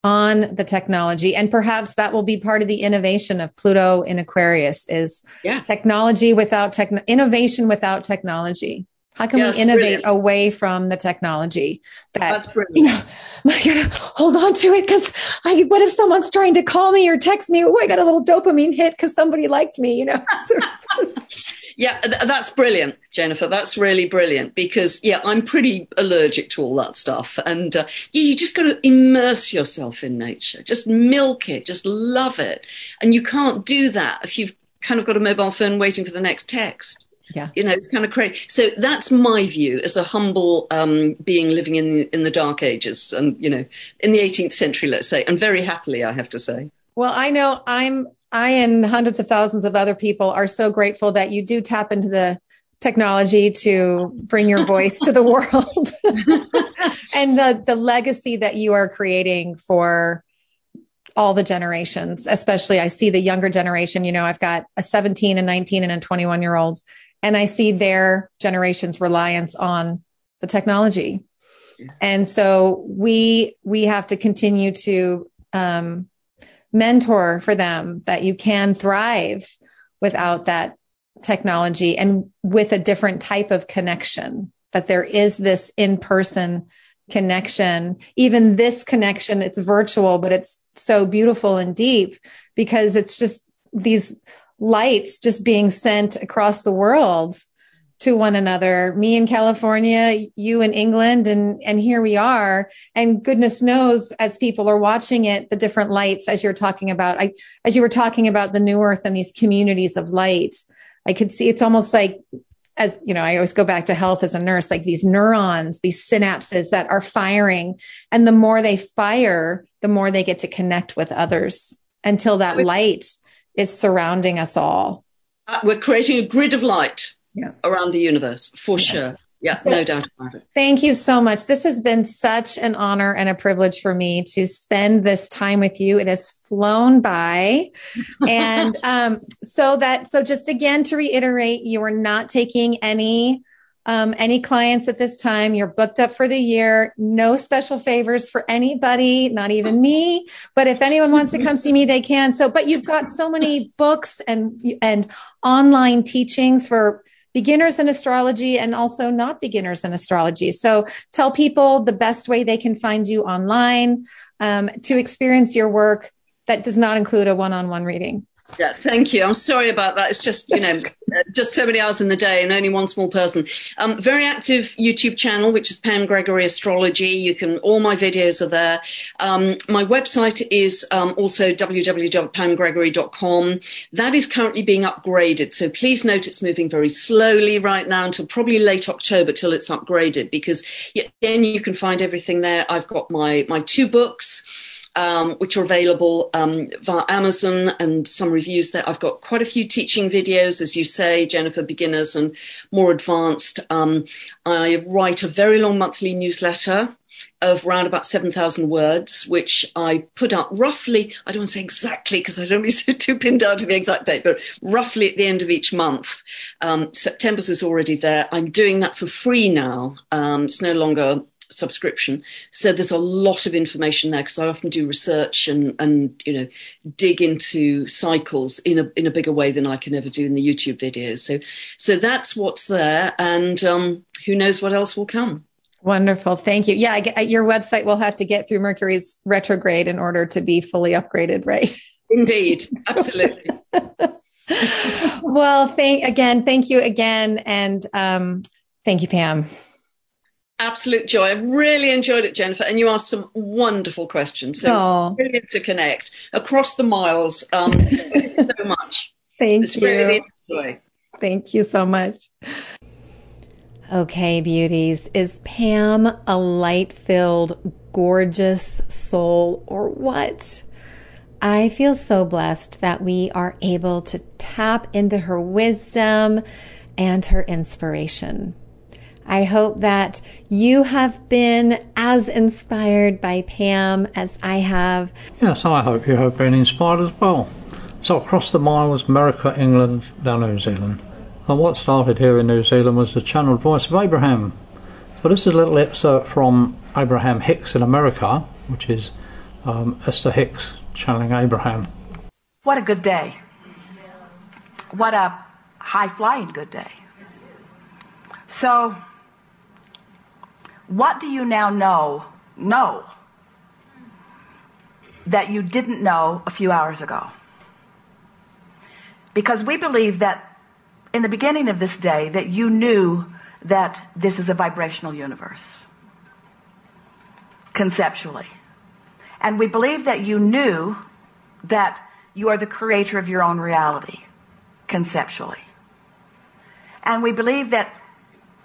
on the technology. And perhaps that will be part of the innovation of pluto in aquarius is Yeah. technology without tech innovation without technology. How can Yeah, we innovate brilliant. away from the technology that that's you know i gotta hold on to it because i what if someone's trying to call me or text me? Oh i got a little dopamine hit because somebody liked me you know Yeah, th- that's brilliant, Jennifer. That's really brilliant because, yeah, I'm pretty allergic to all that stuff. And uh, yeah, you just got to immerse yourself in nature, just milk it, just love it. And you can't do that if you've kind of got a mobile phone waiting for the next text. yeah You know, it's kind of crazy. So that's my view as a humble um, being living in in the dark ages, and you know, in the 18th century, let's say, and very happily, I have to say. Well, I know I'm I and hundreds of thousands of other people are so grateful that you do tap into the technology to bring your voice to the world. And the the legacy that you are creating for all the generations especially i see the younger generation you know i've got a 17 and 19 and a 21 year old and i see their generation's reliance on the technology. And so we we have to continue to um, mentor for them that you can thrive without that technology and with a different type of connection that there is this in-person connection. Even this connection it's virtual but it's so beautiful and deep because it's just these lights just being sent across the world to one another. Me in california you in england and and here we are. And goodness knows as people are watching it the different lights as you're talking about i as you were talking about the new earth and these communities of light i could see it's almost like as you know i always go back to health as a nurse like these neurons these synapses that are firing. And the more they fire the more they get to connect with others until that light is surrounding us all. Uh, we're creating a grid of light Yeah. around the universe for sure. Yeah, So- no doubt about it. Thank you so much. This has been such an honor and a privilege for me to spend this time with you. It has flown by. and um, so that, so just again to reiterate, you are not taking any um, any clients at this time. You're booked up for the year. No special favors for anybody, not even me. But if anyone wants to come see me, they can. So, but you've got so many books and and online teachings for beginners in astrology and also not beginners in astrology. So tell people the best way they can find you online um, to experience your work that does not include a one-on-one reading. Yeah, thank you. I'm sorry about that. It's just, you know, uh, just so many hours in the day and only one small person. Um, very active YouTube channel, which is Pam Gregory Astrology. You can, all my videos are there. Um, my website is um, also www.pamgregory.com. That is currently being upgraded. So please note it's moving very slowly right now until probably late October till it's upgraded because again, you can find everything there. I've got my, my two books um, which are available um, via Amazon and some reviews there. I've got quite a few teaching videos, as you say, Jennifer, beginners and more advanced. Um, I write a very long monthly newsletter of around about 7,000 words, which I put up roughly, I don't say exactly because I don't want to be too pinned down to the exact date, but roughly at the end of each month. Um, September's is already there. I'm doing that for free now. Um, it's no longer subscription. So there's a lot of information there because I often do research and, and, you know, dig into cycles in a, in a bigger way than I can ever do in the YouTube videos. So, so that's what's there. And, um, who knows what else will come. Wonderful. Thank you. Yeah, I your website will have to get through Mercury's retrograde in order to be fully upgraded, right? Indeed. Absolutely. well, thank again, thank you again. And um, thank you, Pam. Absolute joy. I've really enjoyed it, Jennifer. And you asked some wonderful questions. So Oh. brilliant to connect across the miles. Um, thank you so much. Thank It's you. really joy. Thank you so much. Okay, beauties. Is Pam a light filled, gorgeous soul or what? I feel so blessed that we are able to tap into her wisdom and her inspiration. I hope that you have been as inspired by Pam as I have. Yes, I hope you have been inspired as well. So across the miles, America, England, down New Zealand. And what started here in New Zealand was the channeled voice of Abraham. So this is a little excerpt from Abraham Hicks in America, which is um, Esther Hicks channeling Abraham. What a good day. What a high flying good day. So, what do you now know? Know that you didn't know a few hours ago. Because we believe that in the beginning of this day that you knew that this is a vibrational universe. Conceptually. And we believe that you knew that you are the creator of your own reality, conceptually. And we believe that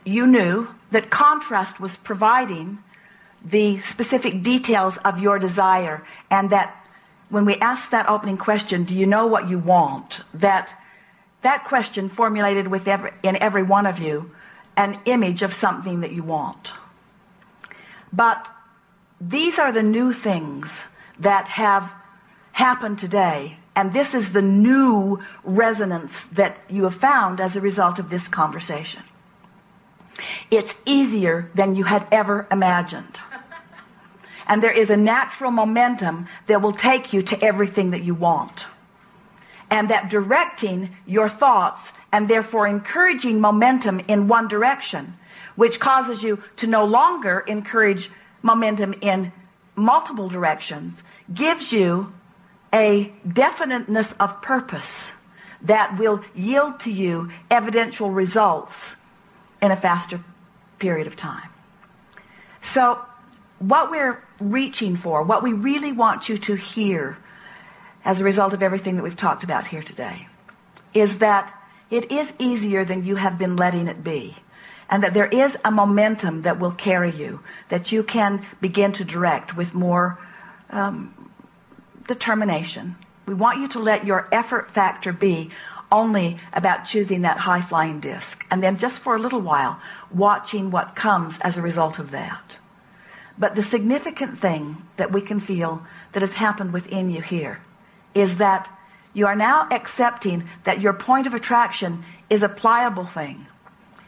you knew that contrast was providing the specific details of your desire, and that when we asked that opening question, do you know what you want? That that question formulated with every, in every one of you an image of something that you want. But these are the new things that have happened today, and this is the new resonance that you have found as a result of this conversation. It's easier than you had ever imagined. And there is a natural momentum that will take you to everything that you want. And that directing your thoughts and therefore encouraging momentum in one direction, which causes you to no longer encourage momentum in multiple directions, gives you a definiteness of purpose that will yield to you evidential results in a faster period of time. So, what we're reaching for, what we really want you to hear as a result of everything that we've talked about here today, is that it is easier than you have been letting it be. And that there is a momentum that will carry you, that you can begin to direct with more um, determination. We want you to let your effort factor be only about choosing that high flying disc. And then just for a little while, watching what comes as a result of that. But the significant thing that we can feel that has happened within you here is that you are now accepting that your point of attraction is a pliable thing.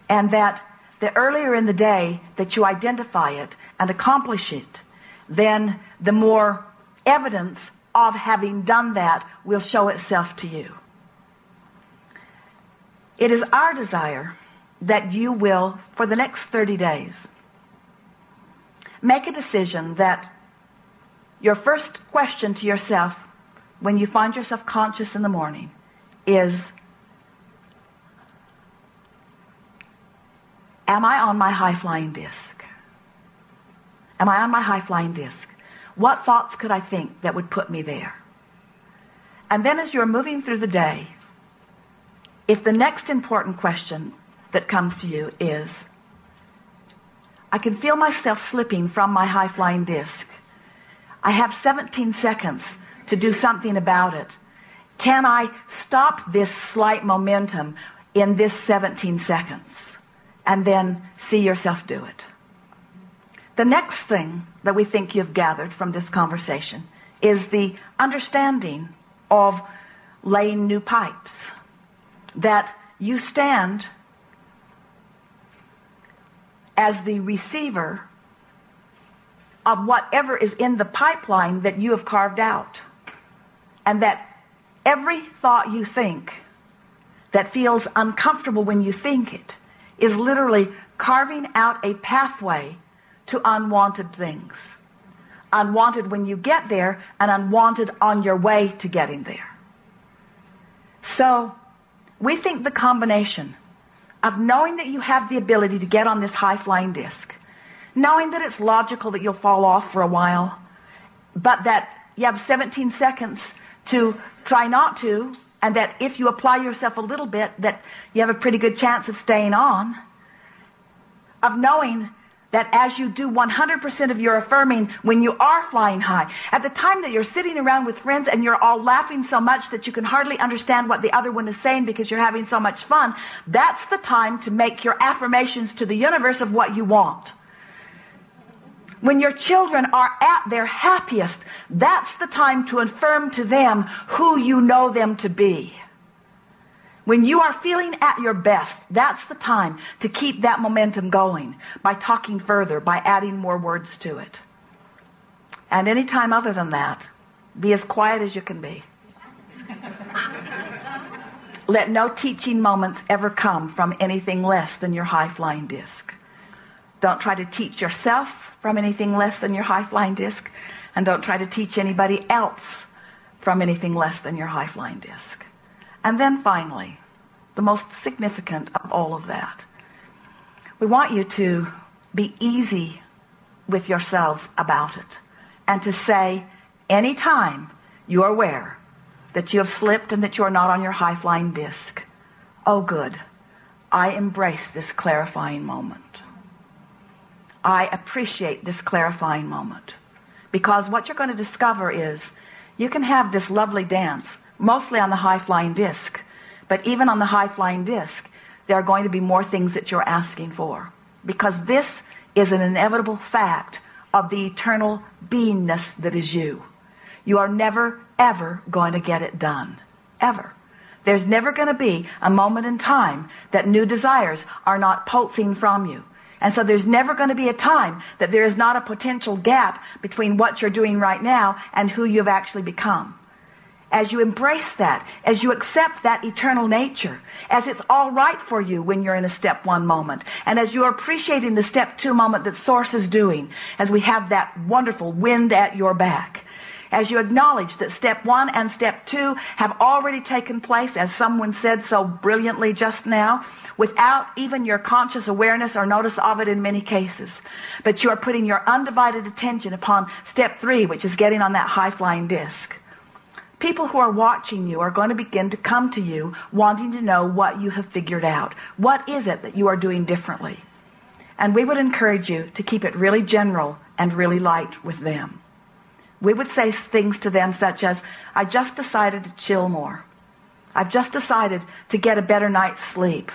And that the earlier in the day that you identify it and accomplish it, then the more evidence of having done that will show itself to you. It is our desire that you will, for the next 30 days, make a decision that your first question to yourself when you find yourself conscious in the morning is Am I on my high flying disc? Am I on my high flying disc? What thoughts could I think that would put me there? And then as you're moving through the day, if the next important question that comes to you is, I can feel myself slipping from my high flying disc. I have 17 seconds to do something about it. Can I stop this slight momentum in this 17 seconds? And then see yourself do it. The next thing that we think you've gathered from this conversation is the understanding of laying new pipes. That you stand as the receiver of whatever is in the pipeline that you have carved out. And that every thought you think that feels uncomfortable when you think it is literally carving out a pathway to unwanted things. Unwanted when you get there and unwanted on your way to getting there. So, we think the combination of knowing that you have the ability to get on this high flying disc, knowing that it's logical that you'll fall off for a while, but that you have 17 seconds to try not to, and that if you apply yourself a little bit, that you have a pretty good chance of staying on, of knowing that as you do 100% of your affirming when you are flying high, at the time that you're sitting around with friends and you're all laughing so much that you can hardly understand what the other one is saying because you're having so much fun, that's the time to make your affirmations to the universe of what you want. When your children are at their happiest, that's the time to affirm to them who you know them to be. When you are feeling at your best, that's the time to keep that momentum going by talking further, by adding more words to it. And any time other than that, be as quiet as you can be. Let no teaching moments ever come from anything less than your high flying disc. Don't try to teach yourself from anything less than your high flying disc, and don't try to teach anybody else from anything less than your high flying disc. And then finally, the most significant of all of that, we want you to be easy with yourselves about it and to say anytime you are aware that you have slipped and that you are not on your high flying disc, oh good, I embrace this clarifying moment. I appreciate this clarifying moment. Because what you're going to discover is you can have this lovely dance, mostly on the high flying disc, But even on the high flying disc, there are going to be more things that you're asking for. Because this is an inevitable fact of the eternal beingness that is you. You are never, ever going to get it done. Ever. There's never going to be a moment in time that new desires are not pulsing from you. And so there's never going to be a time that there is not a potential gap between what you're doing right now and who you've actually become. As you embrace that, as you accept that eternal nature, as it's all right for you when you're in a step one moment, and as you're appreciating the step two moment that Source is doing, as we have that wonderful wind at your back, as you acknowledge that step one and step two have already taken place, as someone said so brilliantly just now, without even your conscious awareness or notice of it in many cases. But you are putting your undivided attention upon step three, which is getting on that high flying disc. People who are watching you are going to begin to come to you wanting to know what you have figured out. What is it that you are doing differently? And we would encourage you to keep it really general and really light with them. We would say things to them such as, I just decided to chill more. I've just decided to get a better night's sleep.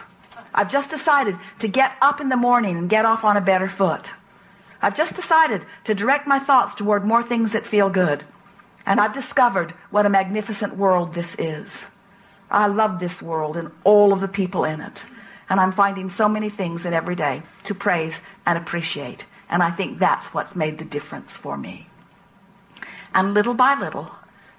I've just decided to get up in the morning and get off on a better foot. I've just decided to direct my thoughts toward more things that feel good. And I've discovered what a magnificent world this is. I love this world and all of the people in it. And I'm finding so many things in every day to praise and appreciate. And I think that's what's made the difference for me. And little by little,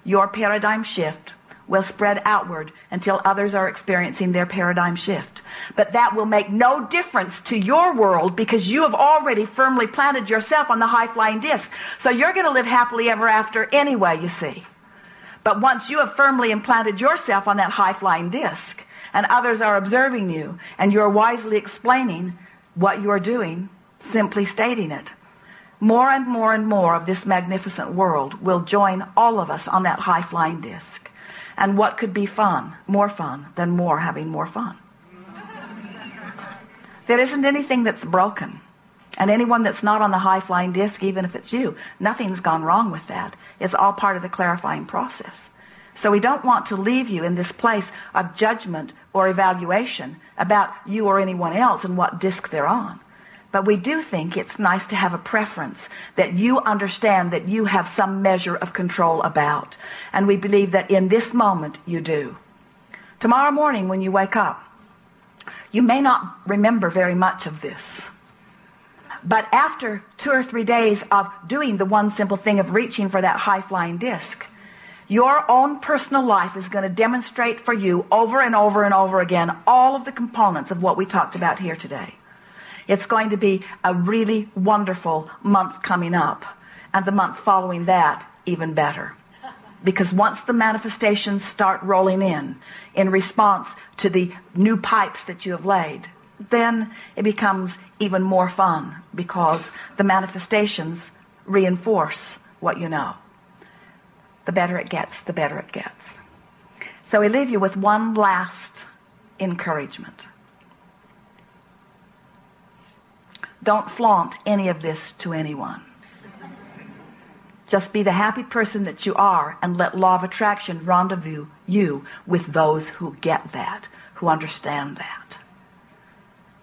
your paradigm shift will spread outward until others are experiencing their paradigm shift. But that will make no difference to your world because you have already firmly planted yourself on the high flying disc. So you're going to live happily ever after anyway, you see. But once you have firmly implanted yourself on that high flying disc and others are observing you and you're wisely explaining what you're doing, simply stating it, more and more and more of this magnificent world will join all of us on that high flying disc. And what could be fun, more fun, than more having more fun? There isn't anything that's broken. And anyone that's not on the high flying disc, even if it's you, nothing's gone wrong with that. It's all part of the clarifying process. So we don't want to leave you in this place of judgment or evaluation about you or anyone else and what disc they're on. But we do think it's nice to have a preference that you understand that you have some measure of control about. And we believe that in this moment you do. Tomorrow morning when you wake up, you may not remember very much of this. But after two or three days of doing the one simple thing of reaching for that high flying disc, your own personal life is going to demonstrate for you over and over and over again all of the components of what we talked about here today. It's going to be a really wonderful month coming up, and the month following that, even better. Because once the manifestations start rolling in, in response to the new pipes that you have laid, then it becomes even more fun because the manifestations reinforce what you know. The better it gets, the better it gets. So we leave you with one last encouragement. Don't flaunt any of this to anyone. Just be the happy person that you are and let law of attraction rendezvous you with those who get that, who understand that.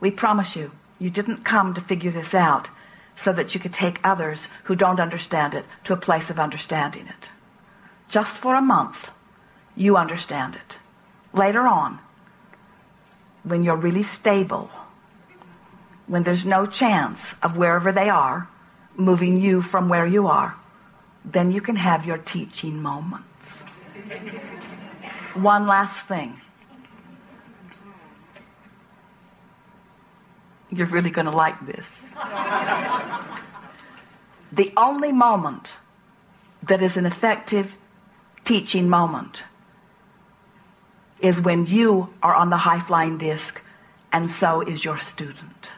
We promise you, you didn't come to figure this out so that you could take others who don't understand it to a place of understanding it. Just for a month, you understand it. Later on, when you're really stable, when there's no chance of wherever they are moving you from where you are, then you can have your teaching moments. One last thing. You're really going to like this. the only moment that is an effective teaching moment is when you are on the high flying disc and so is your student.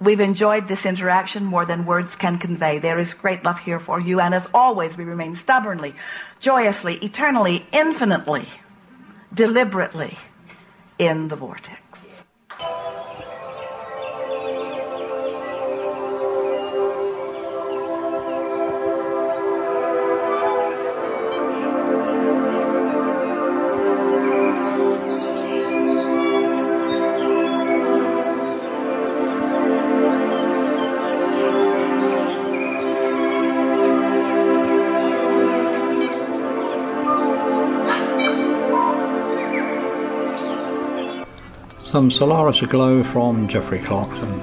We've enjoyed this interaction more than words can convey. There is great love here for you, and as always, we remain stubbornly, joyously, eternally, infinitely, deliberately in the vortex. Some Solaris Aglow from Jeffrey Clarkson.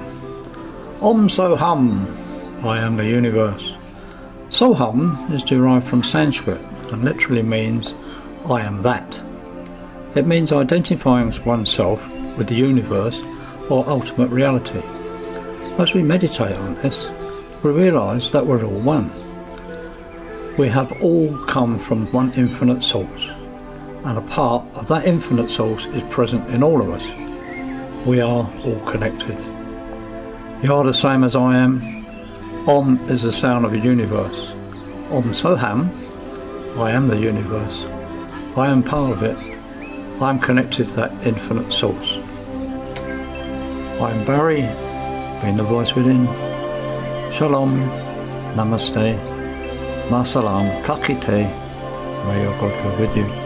Om So Hum, I am the universe. So Hum is derived from Sanskrit and literally means I am that. It means identifying oneself with the universe or ultimate reality. As we meditate on this, we realise that we're all one. We have all come from one infinite source, and a part of that infinite source is present in all of us. We are all connected. You are the same as I am. Om is the sound of the universe. Om Soham, I am the universe. I am part of it. I am connected to that infinite source. I am Barry, being the voice within. Shalom, Namaste, Masalam, Kakite. May your God go with you.